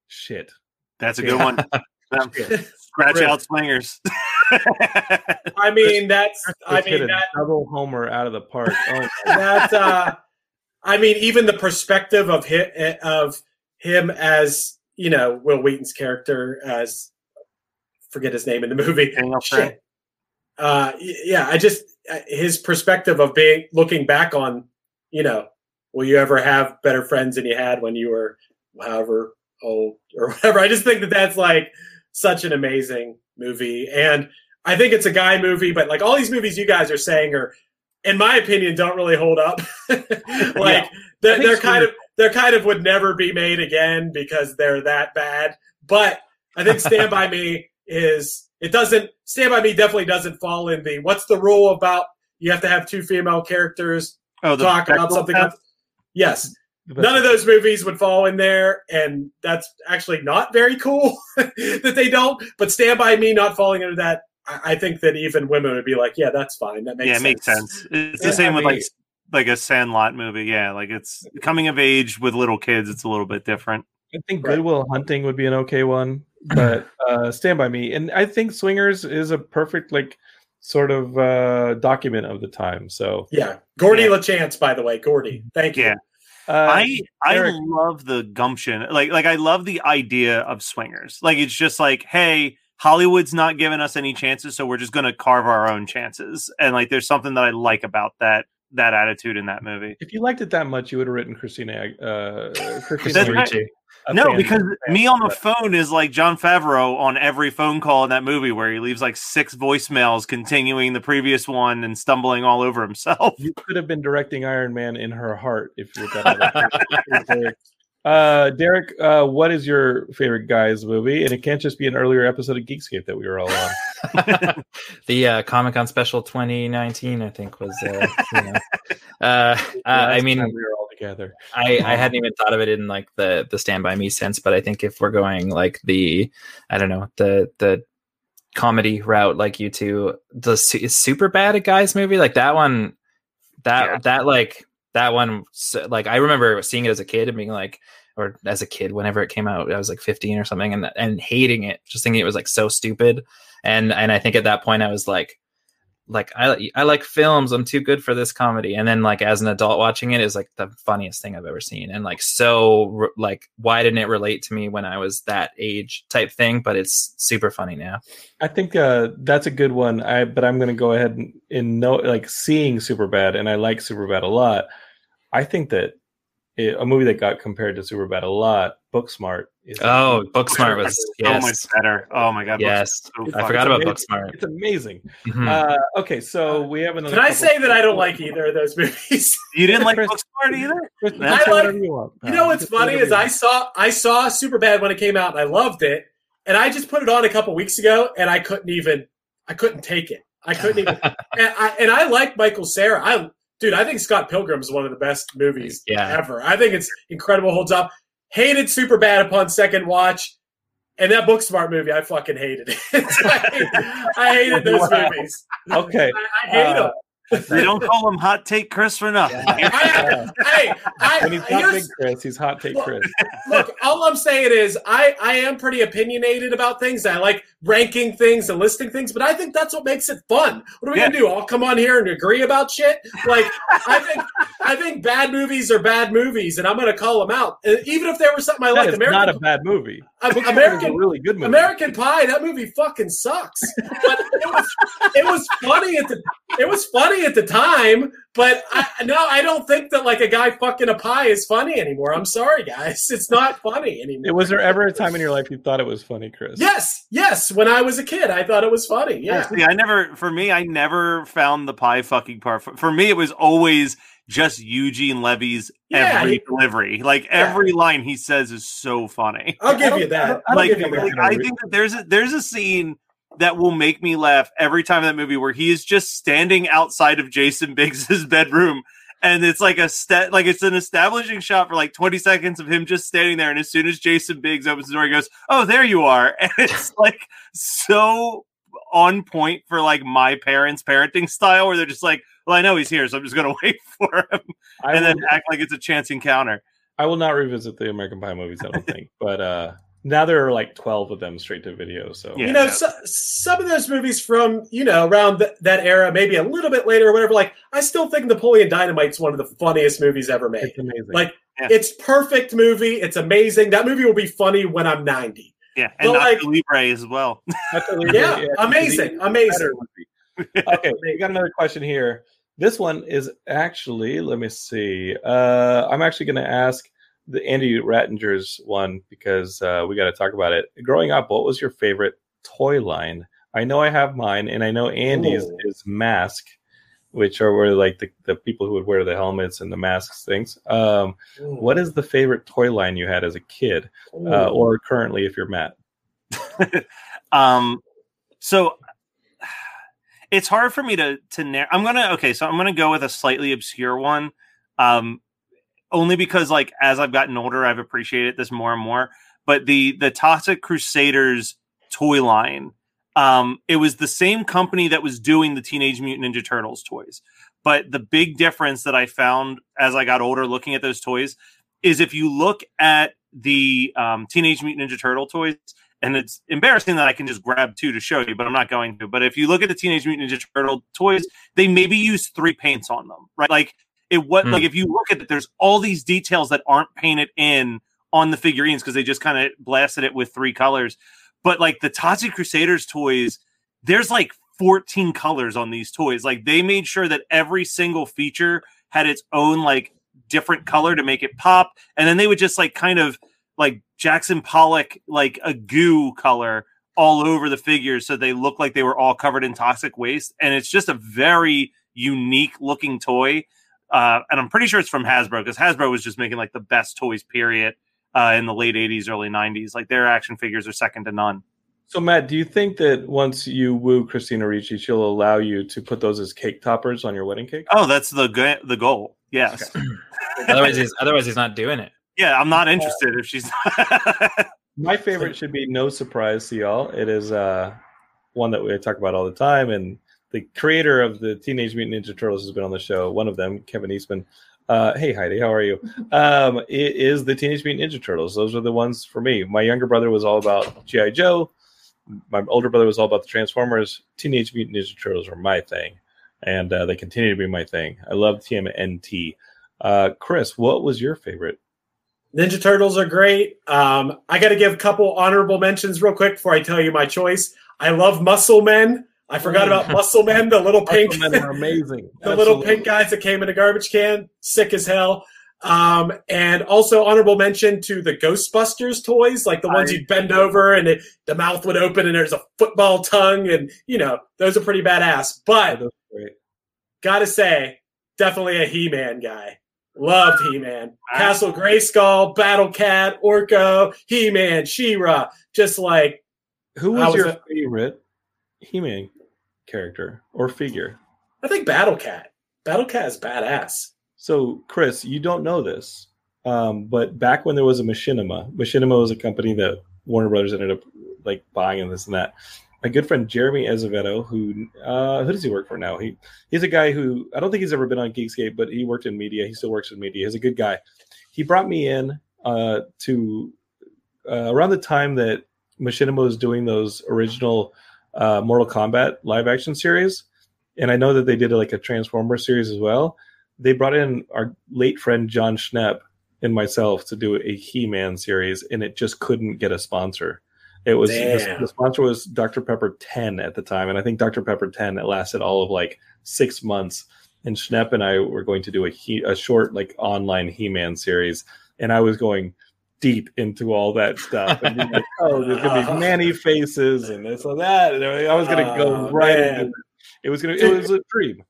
Shit. That's a good one. Um, Scratch out Swingers. I mean, that's. I Just mean a that. double homer out of the park. Oh, my That. Uh, I mean, even the perspective of him, of him as you know Wil Wheaton's character as forget his name in the movie. Shit. uh, yeah, I just uh, his perspective of being looking back on, you know, will you ever have better friends than you had when you were however old or whatever? I just think that that's like such an amazing movie, and I think it's a guy movie, but like all these movies you guys are saying are, in my opinion, don't really hold up. like I they're, they're kind of they're kind of would never be made again because they're that bad. But I think Stand by Me is it doesn't Stand by Me definitely doesn't fall in the what's the rule about you have to have two female characters Oh, talk about something. else. Yes, none of those movies would fall in there, and that's actually not very cool that they don't. But Stand by Me not falling into that, I, I think that even women would be like, yeah, that's fine. That makes yeah, it sense. makes sense. It's Yeah, the same I with mean- like like a Sandlot movie. Yeah, like it's coming of age with little kids. It's a little bit different. I think Right. Goodwill Hunting would be an okay one, but uh, Stand by Me, and I think Swingers is a perfect like sort of uh, document of the time. So Yeah, Gordie Yeah. LaChance, by the way, Gordie. Thank you. Yeah. uh, I I Eric- love the gumption. Like like I love the idea of swingers. Like it's just like, hey, Hollywood's not giving us any chances, so we're just gonna carve our own chances. And like there's something that I like about that that attitude in that movie. if you liked it that much, you would have written Christina. Uh, Christina Ricci. A no, because me on the but- phone is like Jon Favreau on every phone call in that movie where he leaves like six voicemails continuing the previous one and stumbling all over himself. You could have been directing Iron Man in her heart if you look at it. Uh, Derek, uh, what is your favorite guys movie? And it can't just be an earlier episode of Geekscape that we were all on. the uh, Comic Con special 2019, I think, was. Uh, you know, uh, uh, I mean, we were all together. I, I hadn't even thought of it in like the the Stand by Me sense, but I think if we're going like the, I don't know, the the comedy route, like you two, the su- super bad at guys movie, like that one, that Yeah. that like that one, like I remember seeing it as a kid and being like, or as a kid, whenever it came out, I was like 15 or something, and and hating it, just thinking it was like so stupid, and and I think at that point I was like. Like I, I like films. I'm too good for this comedy. And then, like as an adult watching it, is like the funniest thing I've ever seen. And like so, like why didn't it relate to me when I was that age? Type thing. But it's super funny now. I think uh, that's a good one. I but I'm going to go ahead and in no like seeing Superbad, and I like Superbad a lot. I think that it, a movie that got compared to Superbad a lot, Booksmart. Is Oh, Booksmart was so much better. Oh my god, yes. So I funny. forgot about amazing. Booksmart. It's amazing. Mhm. Uh, okay, so we have another. Can I say that I don't like either of those movies? You didn't like Chris- Booksmart either? Chris, I like- you want. You know what's Just funny is I saw I saw Superbad when it came out and I loved it, and I just put it on a couple weeks ago and I couldn't even I couldn't take it. I couldn't even and I and I like Michael Cera. I dude, I think Scott Pilgrim is one of the best movies Yeah. ever. I think it's incredible, holds up. Hated super bad upon second watch. And that Booksmart movie, I fucking hated it. I, I hated those Wow. movies. Okay, I, I hate Uh, them. They don't call him Hot Take Chris for nothing. I, hey, I, when he's hot here's- big Chris, he's hot take Chris. look, all I'm saying is I, I am pretty opinionated about things. I like ranking things and listing things, but I think that's what makes it fun. What are we Yeah. gonna do? I'll come on here and agree about shit? Like I think I think bad movies are bad movies, and I'm gonna call them out. Even if there was something I That like, is American not a bad movie. a American really good movie. American Pie, that movie fucking sucks. But it was it was funny at the it was funny at the time, but I now I don't think that like a guy fucking a pie is funny anymore. I'm sorry, guys. It's not funny anymore. Was there ever a time in your life you thought it was funny, Chris? Yes, yes. When I was a kid, I thought it was funny. Yeah. See, I never, for me, I never found the pie fucking part. For, for me, it was always just Eugene Levy's Yeah, every he- delivery. Like every line he says is so funny. I'll give you that. I don't like, give you like, that. I think that there's a there's a scene that will make me laugh every time in that movie where he is just standing outside of Jason Biggs's bedroom. And it's like a stat, like it's an establishing shot for like 20 seconds of him just standing there. And as soon as Jason Biggs opens the door, he goes, Oh, there you are. And it's like so on point for like my parents' parenting style, where they're just like, Well, I know he's here, so I'm just gonna wait for him I and then will, act like it's a chance encounter. I will not revisit the American Pie movies. I don't think, but uh, now there are like twelve of them straight to video. So Yeah. You know, so, some of those movies from you know around th- that era, maybe a little bit later or whatever. Like, I still think Napoleon Dynamite's one of the funniest movies ever made. it's amazing. Like, Yeah. it's perfect movie. It's amazing. That movie will be funny when I'm 90. Yeah. And But, like- Libre as well. That's a really Yeah, amazing, amazing. okay, we got another question here. This one is actually, let me see. Uh, I'm actually going to ask the Andy Rattinger's one because uh, we got to talk about it. Growing up, what was your favorite toy line? I know I have mine, and I know Andy's Ooh. is Mask, which are where like the, the people who would wear the helmets and the masks things. Um, what is the favorite toy line you had as a kid, uh, or currently if you're Matt? um so it's hard for me to to narrow i'm gonna okay so i'm gonna go with a slightly obscure one um only because like as i've gotten older i've appreciated this more and more but the the toxic crusaders toy line um it was the same company that was doing the teenage mutant ninja turtles toys but the big difference that i found as i got older looking at those toys is if you look at the um, teenage mutant ninja turtle toys and it's embarrassing that I can just grab two to show you, but I'm not going to. But if you look at the Teenage Mutant Ninja Turtle toys, they maybe use three paints on them, right? Like it what Hmm. like if you look at it, there's all these details that aren't painted in on the figurines because they just kind of blasted it with three colors. But like the Toxic Crusaders toys, there's like 14 colors on these toys. Like they made sure that every single feature had its own like different color to make it pop, and then they would just like kind of like Jackson Pollock like a goo color all over the figures so they look like they were all covered in toxic waste and it's just a very unique looking toy uh, and I'm pretty sure it's from Hasbro because Hasbro was just making like the best toys period uh, in the late 80s early 90s like their action figures are second to none So Matt, do you think that once you woo Christina Ricci, she'll allow you to put those as cake toppers on your wedding cake? oh that's the go- the goal yes otherwise, he's otherwise he's not doing it. yeah I'm not interested if she's My favorite should be no surprise to y'all. It is uh, one that we talk about all the time, and the creator of the Teenage Mutant Ninja Turtles has been on the show. One of them, Kevin Eastman. Uh, hey Heidi, how are you? Um, it is the Teenage Mutant Ninja Turtles. Those are the ones for me. My younger brother was all about GI Joe. My older brother was all about the Transformers. Teenage Mutant Ninja Turtles were my thing, and uh, they continue to be my thing. I love TMNT. Uh, Chris, what was your favorite? Ninja Turtles are great. Um, I got to give a couple honorable mentions real quick before I tell you my choice. I love Muscle Men. I forgot about Muscle Men, the little pink, Men are amazing. the little pink guys that came in a garbage can, sick as hell. Um, and also honorable mention to the Ghostbusters toys, like the ones I- you'd bend over and it, the mouth would open and there's a football tongue, and you know those are pretty badass. But Those are great. gotta say, definitely a He-Man guy. Loved He-Man. Castle Grayskull, Battle Cat, Orko, He-Man, She-Ra. Just like Who was was your it? favorite He-Man character or figure? I think Battle Cat. Battle Cat is badass. So, Chris, you don't know this, um, but back when there was a Machinima, Machinima was a company that Warner Brothers ended up like buying and this and that. My good friend Jeremy Azevedo, who uh, who does he work for now? He he's a guy who I don't think he's ever been on Geekscape, but he worked in media. He still works in media. He's a good guy. He brought me in uh, to uh, around the time that Machinima was doing those original uh, Mortal Kombat live action series, and I know that they did like a Transformer series as well. They brought in our late friend Jon Schnepp and myself to do a He-Man series, and it just couldn't get a sponsor. It was the, the sponsor was Dr Pepper 10 at the time, and I think Dr Pepper 10 it lasted all of like six months. And Schnepp and I were going to do a he, a short like online He-Man series, and I was going deep into all that stuff. And like, oh, there's gonna be uh, Man-E-Faces and this and that. And I was gonna go Oh, right man. into it. It was gonna. It was a dream.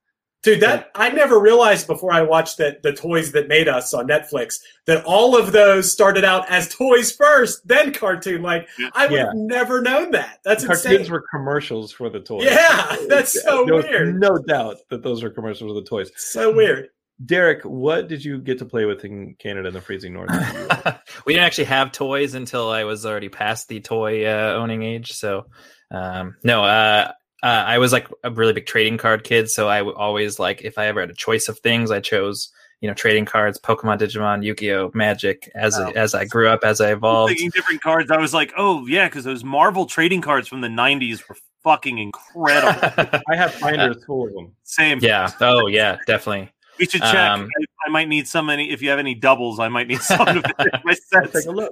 Dude, that I never realized before I watched the, the toys that made us on Netflix that all of those started out as toys first, then cartoon. Like I would Yeah. have never known that. That's Cartoons insane. were commercials for the toys. Yeah, that's so There was weird. No doubt that those were commercials for the toys. So weird. Derek, what did you get to play with in Canada in the freezing north? we didn't actually have toys until I was already past the toy uh, owning age. So, um, no, uh, uh, I was like a really big trading card kid. So I always like, if I ever had a choice of things, I chose, you know, trading cards, Pokemon, Digimon, Yu-Gi-Oh, Magic. As Wow. as I grew up, as I evolved. thinking different cards I was like oh yeah because those Marvel trading cards from the 90s were fucking incredible I have finders full of them. same yeah. Oh, yeah. Definitely. We should check. Um, I, I might need some. Any if you have any doubles, I might need some to my sets. take a look.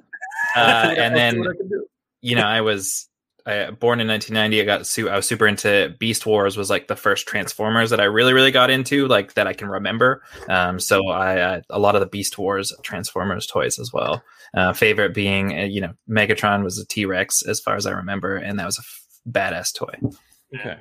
Uh, I'll see what I- and then what I can do. you know, I was I, born in 1990. I got su- I was super into Beast Wars. Was like the first Transformers that I really really got into, like that I can remember. Um, so I, I a lot of the Beast Wars Transformers toys as well. Uh, favorite being uh, you know Megatron was a T Rex as far as I remember, and that was a f- badass toy. Okay.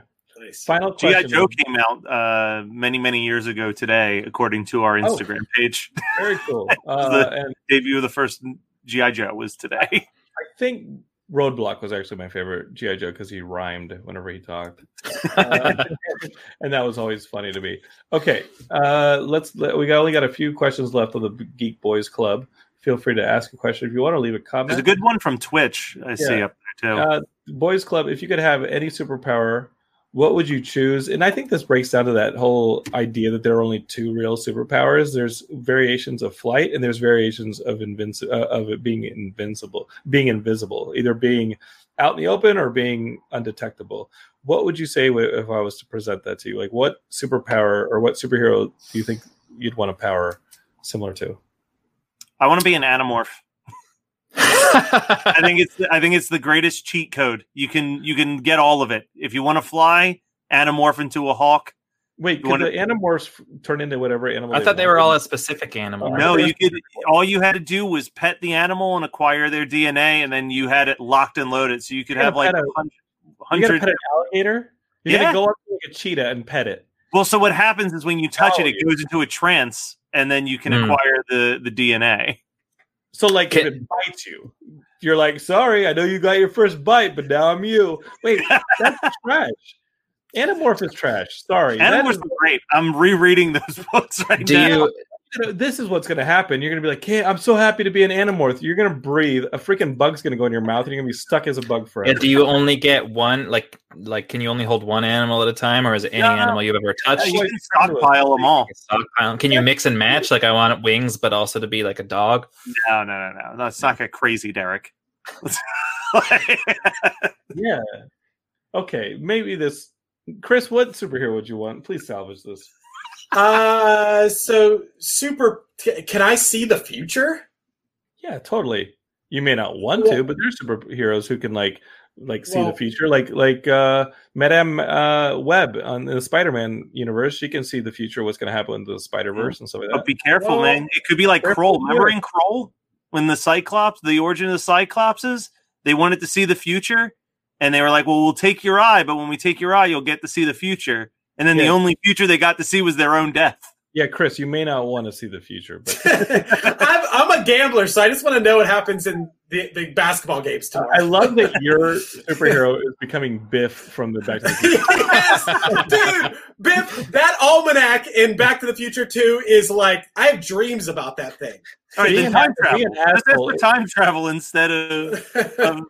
Nice. Final GI. Joe came out uh, many many years ago today, according to our Oh. Instagram page. Very cool. Uh, The- and Debut of the first GI Joe was today. I think Roadblock was actually my favorite GI Joe because he rhymed whenever he talked, Uh, and that was always funny to me. Okay, uh, let's. Let, we got, only got a few questions left on the Geek Boys Club. Feel free to ask a question if you want to leave a comment. There's a good one from Twitch. I see up there too. Uh, Boys Club, if you could have any superpower, what would you choose? And I think this breaks down to that whole idea that there are only two real superpowers. There's variations of flight, and there's variations of invinci- uh, of it being invincible, being invisible, either being out in the open or being undetectable. What would you say if I was to present that to you? Like, what superpower or what superhero do you think you'd want a power similar to? I want to be an Animorph. I think it's I think it's the greatest cheat code. You can you can get all of it. If you want to fly, Animorph into a hawk. Wait, You could wanna- the Animorphs turn into whatever animal? I thought they were all a specific animal. Oh, No, you could. All you had to do was pet the animal and acquire their DNA, and then you had it locked and loaded. So you could You have like pet a- hun- You gotta hundred. pet an alligator. You're Yeah. gonna go up to like a cheetah and pet it. Well, so what happens is when you touch it, it Oh, goes into a trance, and then you can Hmm. acquire the the DNA. So like Can- if it bites you, you're like, sorry, I know you got your first bite, but now I'm you. Wait, that's trash. Animorph is trash. Sorry. That Animorphs is- are great. I'm rereading those books right Do now. you you know, this is what's gonna happen. You're gonna be like, hey, I'm so happy to be an Animorph. You're gonna breathe. A freaking bug's gonna go in your mouth, and you're gonna be stuck as a bug yeah, forever. do you only get one like like can you only hold one animal at a time or is it any No. animal you've ever touched? you Wait, can stockpile them all. Stockpile. Can you mix and match? Like I want wings, but also to be like a dog. No, no, no, no. That's not get crazy, Derek. yeah. Okay, maybe this. Chris, what superhero would you want? Please salvage this. Uh, so super. Can I see the future? Yeah, totally. You may not want to, but there's superheroes who can like like see Well- the future. Like like uh Madame uh Web on the Spider-Man universe. She can see the future, what's gonna happen in the Spider-Verse and stuff like that. but be careful, Well, man. It could be like careful Krull. with Remember in Krull when the Cyclops, the origin of the Cyclopses, they wanted to see the future, and they were like, "Well, we'll take your eye, but when we take your eye, you'll get to see the future." And then the only future they got to see was their own death. Yeah, Chris, you may not want to see the future, but I'm, I'm a gambler, so I just want to know what happens in the, the basketball games tomorrow. I love that your superhero is becoming Biff from the Back to the Future. yes, dude, Biff. That almanac in Back to the Future Two is like I have dreams about that thing. All right, Being then time travel. being Let's ask for time travel instead of, of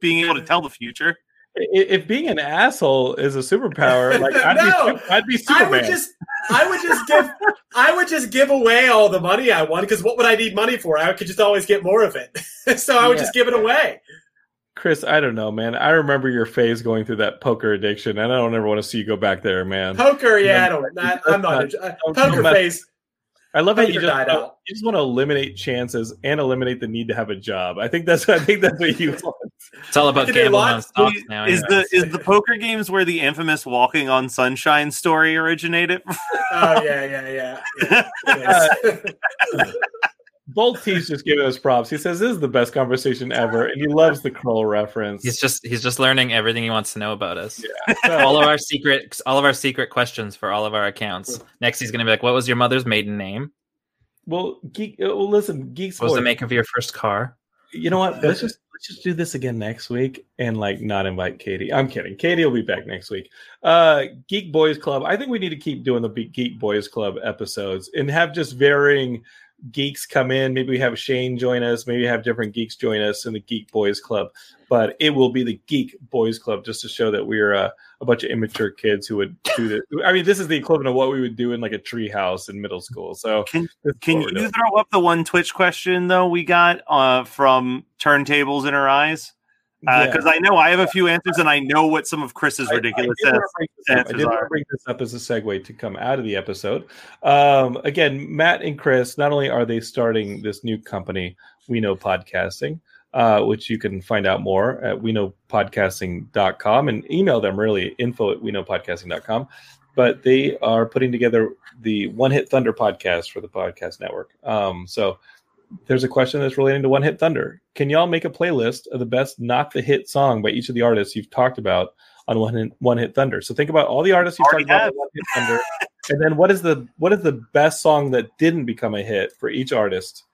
being able to tell the future. If being an asshole is a superpower, like I'd, No. be, I'd be I would just, I would just give, I would just give away all the money I won because what would I need money for? I could just always get more of it, so I would Yeah. just give it away. Chris, I don't know, man. I remember your phase going through that poker addiction, and I don't ever want to see you go back there, man. Poker, yeah, I don't. Not, I'm not. don't- poker face. I love how you just died wanna- out. you just want to eliminate chances and eliminate the need to have a job. I think that's I think that's what you want. It's all about Can do gambling on stocks now. is anyways. the is the poker games where the infamous walking on sunshine story originated? Oh yeah, yeah, yeah. yeah. Uh, It is. Bolt T's just giving us props. He says this is the best conversation ever, and he loves the Krull reference. He's just he's just learning everything he wants to know about us. So- all of our secret all of our secret questions for all of our accounts. Next he's gonna be like, What was your mother's maiden name? well, geek. uh, Well, listen, geeks. What was the make of your first car? You know what? Let's just let's just do this again next week and like not invite Katie. I'm kidding. Katie will be back next week. Uh Geek Boys Club. I think we need to keep doing the Geek Boys Club episodes and have just varying geeks come in. Maybe we have Shane join us, maybe have different geeks join us in the Geek Boys Club. But it will be the Geek Boys Club just to show that we're uh, a bunch of immature kids who would do this. I mean, this is the equivalent of what we would do in like a tree house in middle school. So Can Can you doing. throw up the one Twitch question though we got uh, from Turntables in Her Eyes? Yeah. Because I know I have a few answers and I know what some of Chris's ridiculous I, did ans- wanna bring this up. I answers did want to are. bring this up as a segue to come out of the episode. Um, again, Matt and Chris, not only are they starting this new company, We Know Podcasting, uh, which you can find out more at we know podcasting.com and email them really info at we know podcasting.com. But they are putting together the One Hit Thunder podcast for the podcast network. Um, so there's a question that's relating to One Hit Thunder. Can y'all make a playlist of the best not the hit song by each of the artists you've talked about on One Hit, One Hit Thunder? So think about all the artists you've Already talked about have. on One Hit Thunder, and then what is the what is the best song that didn't become a hit for each artist?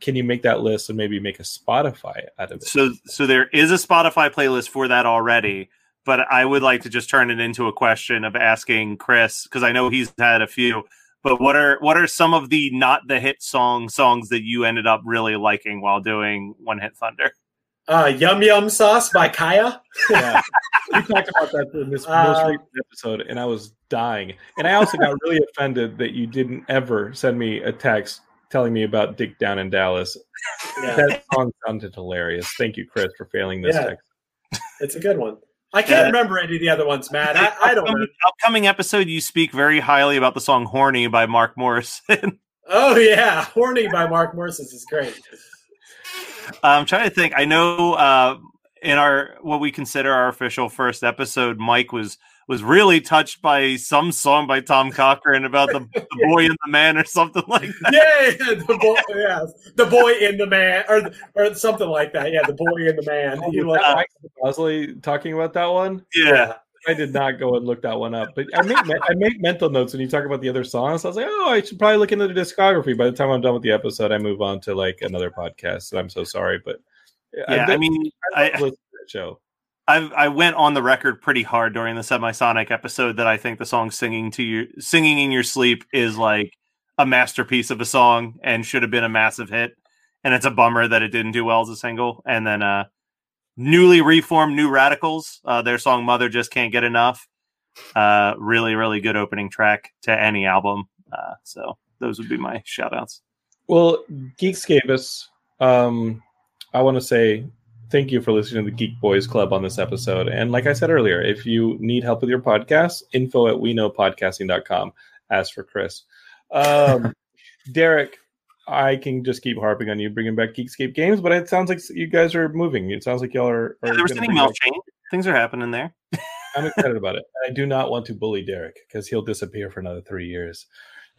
Can you make that list and maybe make a Spotify out of it? So so there is a Spotify playlist for that already, but I would like to just turn it into a question of asking Chris because I know he's had a few. But what are what are some of the not the hit song songs that you ended up really liking while doing One Hit Thunder? Uh, Yum Yum Sauce by Kaya. yeah. We talked about that in this most Uh, recent episode, and I was dying. And I also got really offended that you didn't ever send me a text telling me about Dick Down in Dallas. Yeah, That song sounded hilarious. Thank you, Chris, for failing this Yeah. text. it's a good one. I can't Yeah. remember any of the other ones, Matt. I, I don't know. Upcoming, upcoming episode, you speak very highly about the song "Horny" by Mark Morrison. Oh yeah, "Horny" by Mark Morrison is great. I'm trying to think. I know uh, in our what we consider our official first episode, Mike was was really touched by some song by Tom Cochrane about the, the boy and the man or something like that. Yeah, yeah, the boy, yeah, the boy in the man, or or something like that. Yeah, the boy and the man. Oh, you Was like- that Mike Bosley talking about that one? Yeah. I did not go and look that one up, but I make I make mental notes when you talk about the other songs. I was like, oh, I should probably look into the discography. By the time I'm done with the episode, I move on to like another podcast. And I'm so sorry, but Yeah, I mean, I, I, love listening to that show. I I went on the record pretty hard during the Semisonic episode that I think the song "Singing to You," "Singing in Your Sleep" is like a masterpiece of a song and should have been a massive hit. And it's a bummer that it didn't do well as a single. And then, uh, newly reformed New Radicals, uh, their song "Mother Just Can't Get Enough," uh, really, really good opening track to any album. Uh, so those would be my shout outs. Well, Geekscapists, um, I want to say thank you for listening to the Geek Boys Club on this episode. And like I said earlier, if you need help with your podcast, info at we know podcasting.com. As for Chris. Um, Derek, I can just keep harping on you bringing back Geekscape games, but it sounds like you guys are moving. It sounds like y'all are. are there was an email chain. Things are happening there. I'm excited about it. I do not want to bully Derek because he'll disappear for another three years.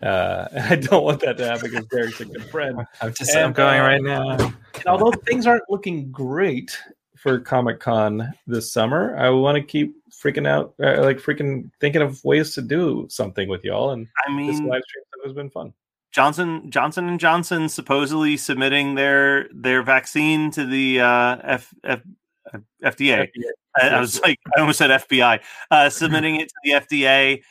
Uh, and I don't want that to happen because Derek's a good friend. I'm just And, I'm going uh, right now. And although things aren't looking great for Comic Con this summer, I want to keep freaking out, uh, like freaking thinking of ways to do something with y'all. And I mean, this live stream stuff has been fun. Johnson Johnson and Johnson supposedly submitting their their vaccine to the uh, F, F, FDA. I, I was like, I almost said FBI. Uh, submitting it to the FDA,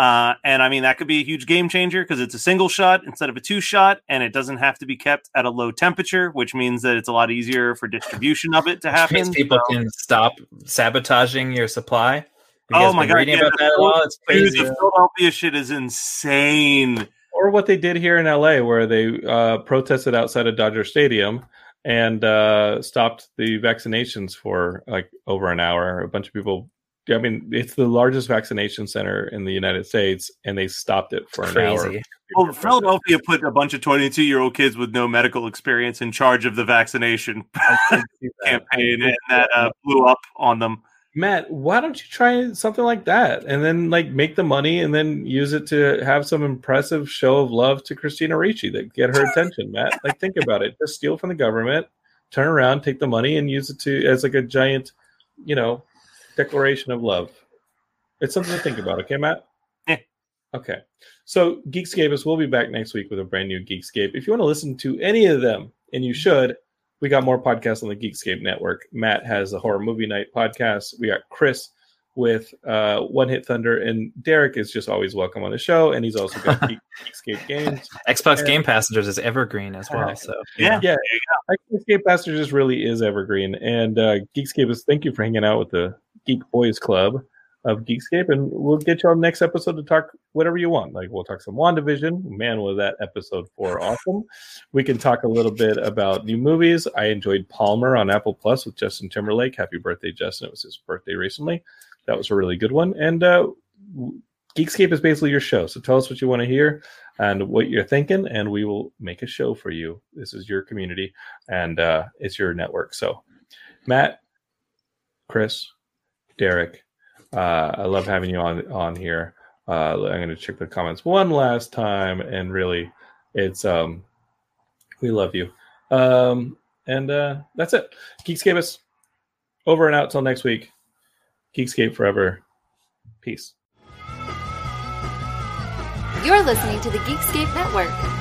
uh, and I mean that could be a huge game changer because it's a single shot instead of a two shot, and it doesn't have to be kept at a low temperature, which means that it's a lot easier for distribution of it to Which happen. means people So- can stop sabotaging your supply. You Oh my God, reading yeah, about the that at all? It's Dude, crazy. the Philadelphia shit is insane. Or what they did here in LA, where they uh, protested outside of Dodger Stadium and uh, stopped the vaccinations for like over an hour. A bunch of people. I mean, it's the largest vaccination center in the United States, and they stopped it for an hour. Crazy. Well, Philadelphia put a bunch of 22 year old kids with no medical experience in charge of the vaccination campaign, and that uh, blew up on them. Matt, why don't you try something like that and then like make the money and then use it to have some impressive show of love to Christina Ricci that get her attention, Matt? Like think about it. Just steal from the government, turn around, take the money and use it to as like a giant, you know, declaration of love. It's something to think about, okay, Matt? Yeah. Okay. So Geekscapists will be back next week with a brand new Geekscape. If you want to listen to any of them, and you should, we got more podcasts on the Geekscape network. Matt has the horror movie night podcast. We got Chris with uh, One Hit Thunder, and Derek is just always welcome on the show, and he's also got Geek, Geekscape games. Xbox Yeah. Game Passengers is evergreen as well. So Yeah. Yeah, Geekscape Master just really is evergreen. And uh, Geekscape is thank you for hanging out with the Geek Boys Club of Geekscape, and we'll get you on the next episode to talk whatever you want. Like we'll talk some WandaVision. Man, was that episode four awesome. We can talk a little bit about new movies. I enjoyed Palmer on Apple Plus with Justin Timberlake. Happy birthday, Justin! It was his birthday recently. That was a really good one. And uh, Geekscape is basically your show. So tell us what you want to hear. and what you're thinking, and we will make a show for you. This is your community, and uh, it's your network. So, Matt, Chris, Derek, uh, I love having you on on here. Uh, I'm going to check the comments one last time, and really, it's um, we love you. Um, and uh, that's it. Geekscape is over and out till next week. Geekscape forever. Peace. You're listening to the Geekscape Network.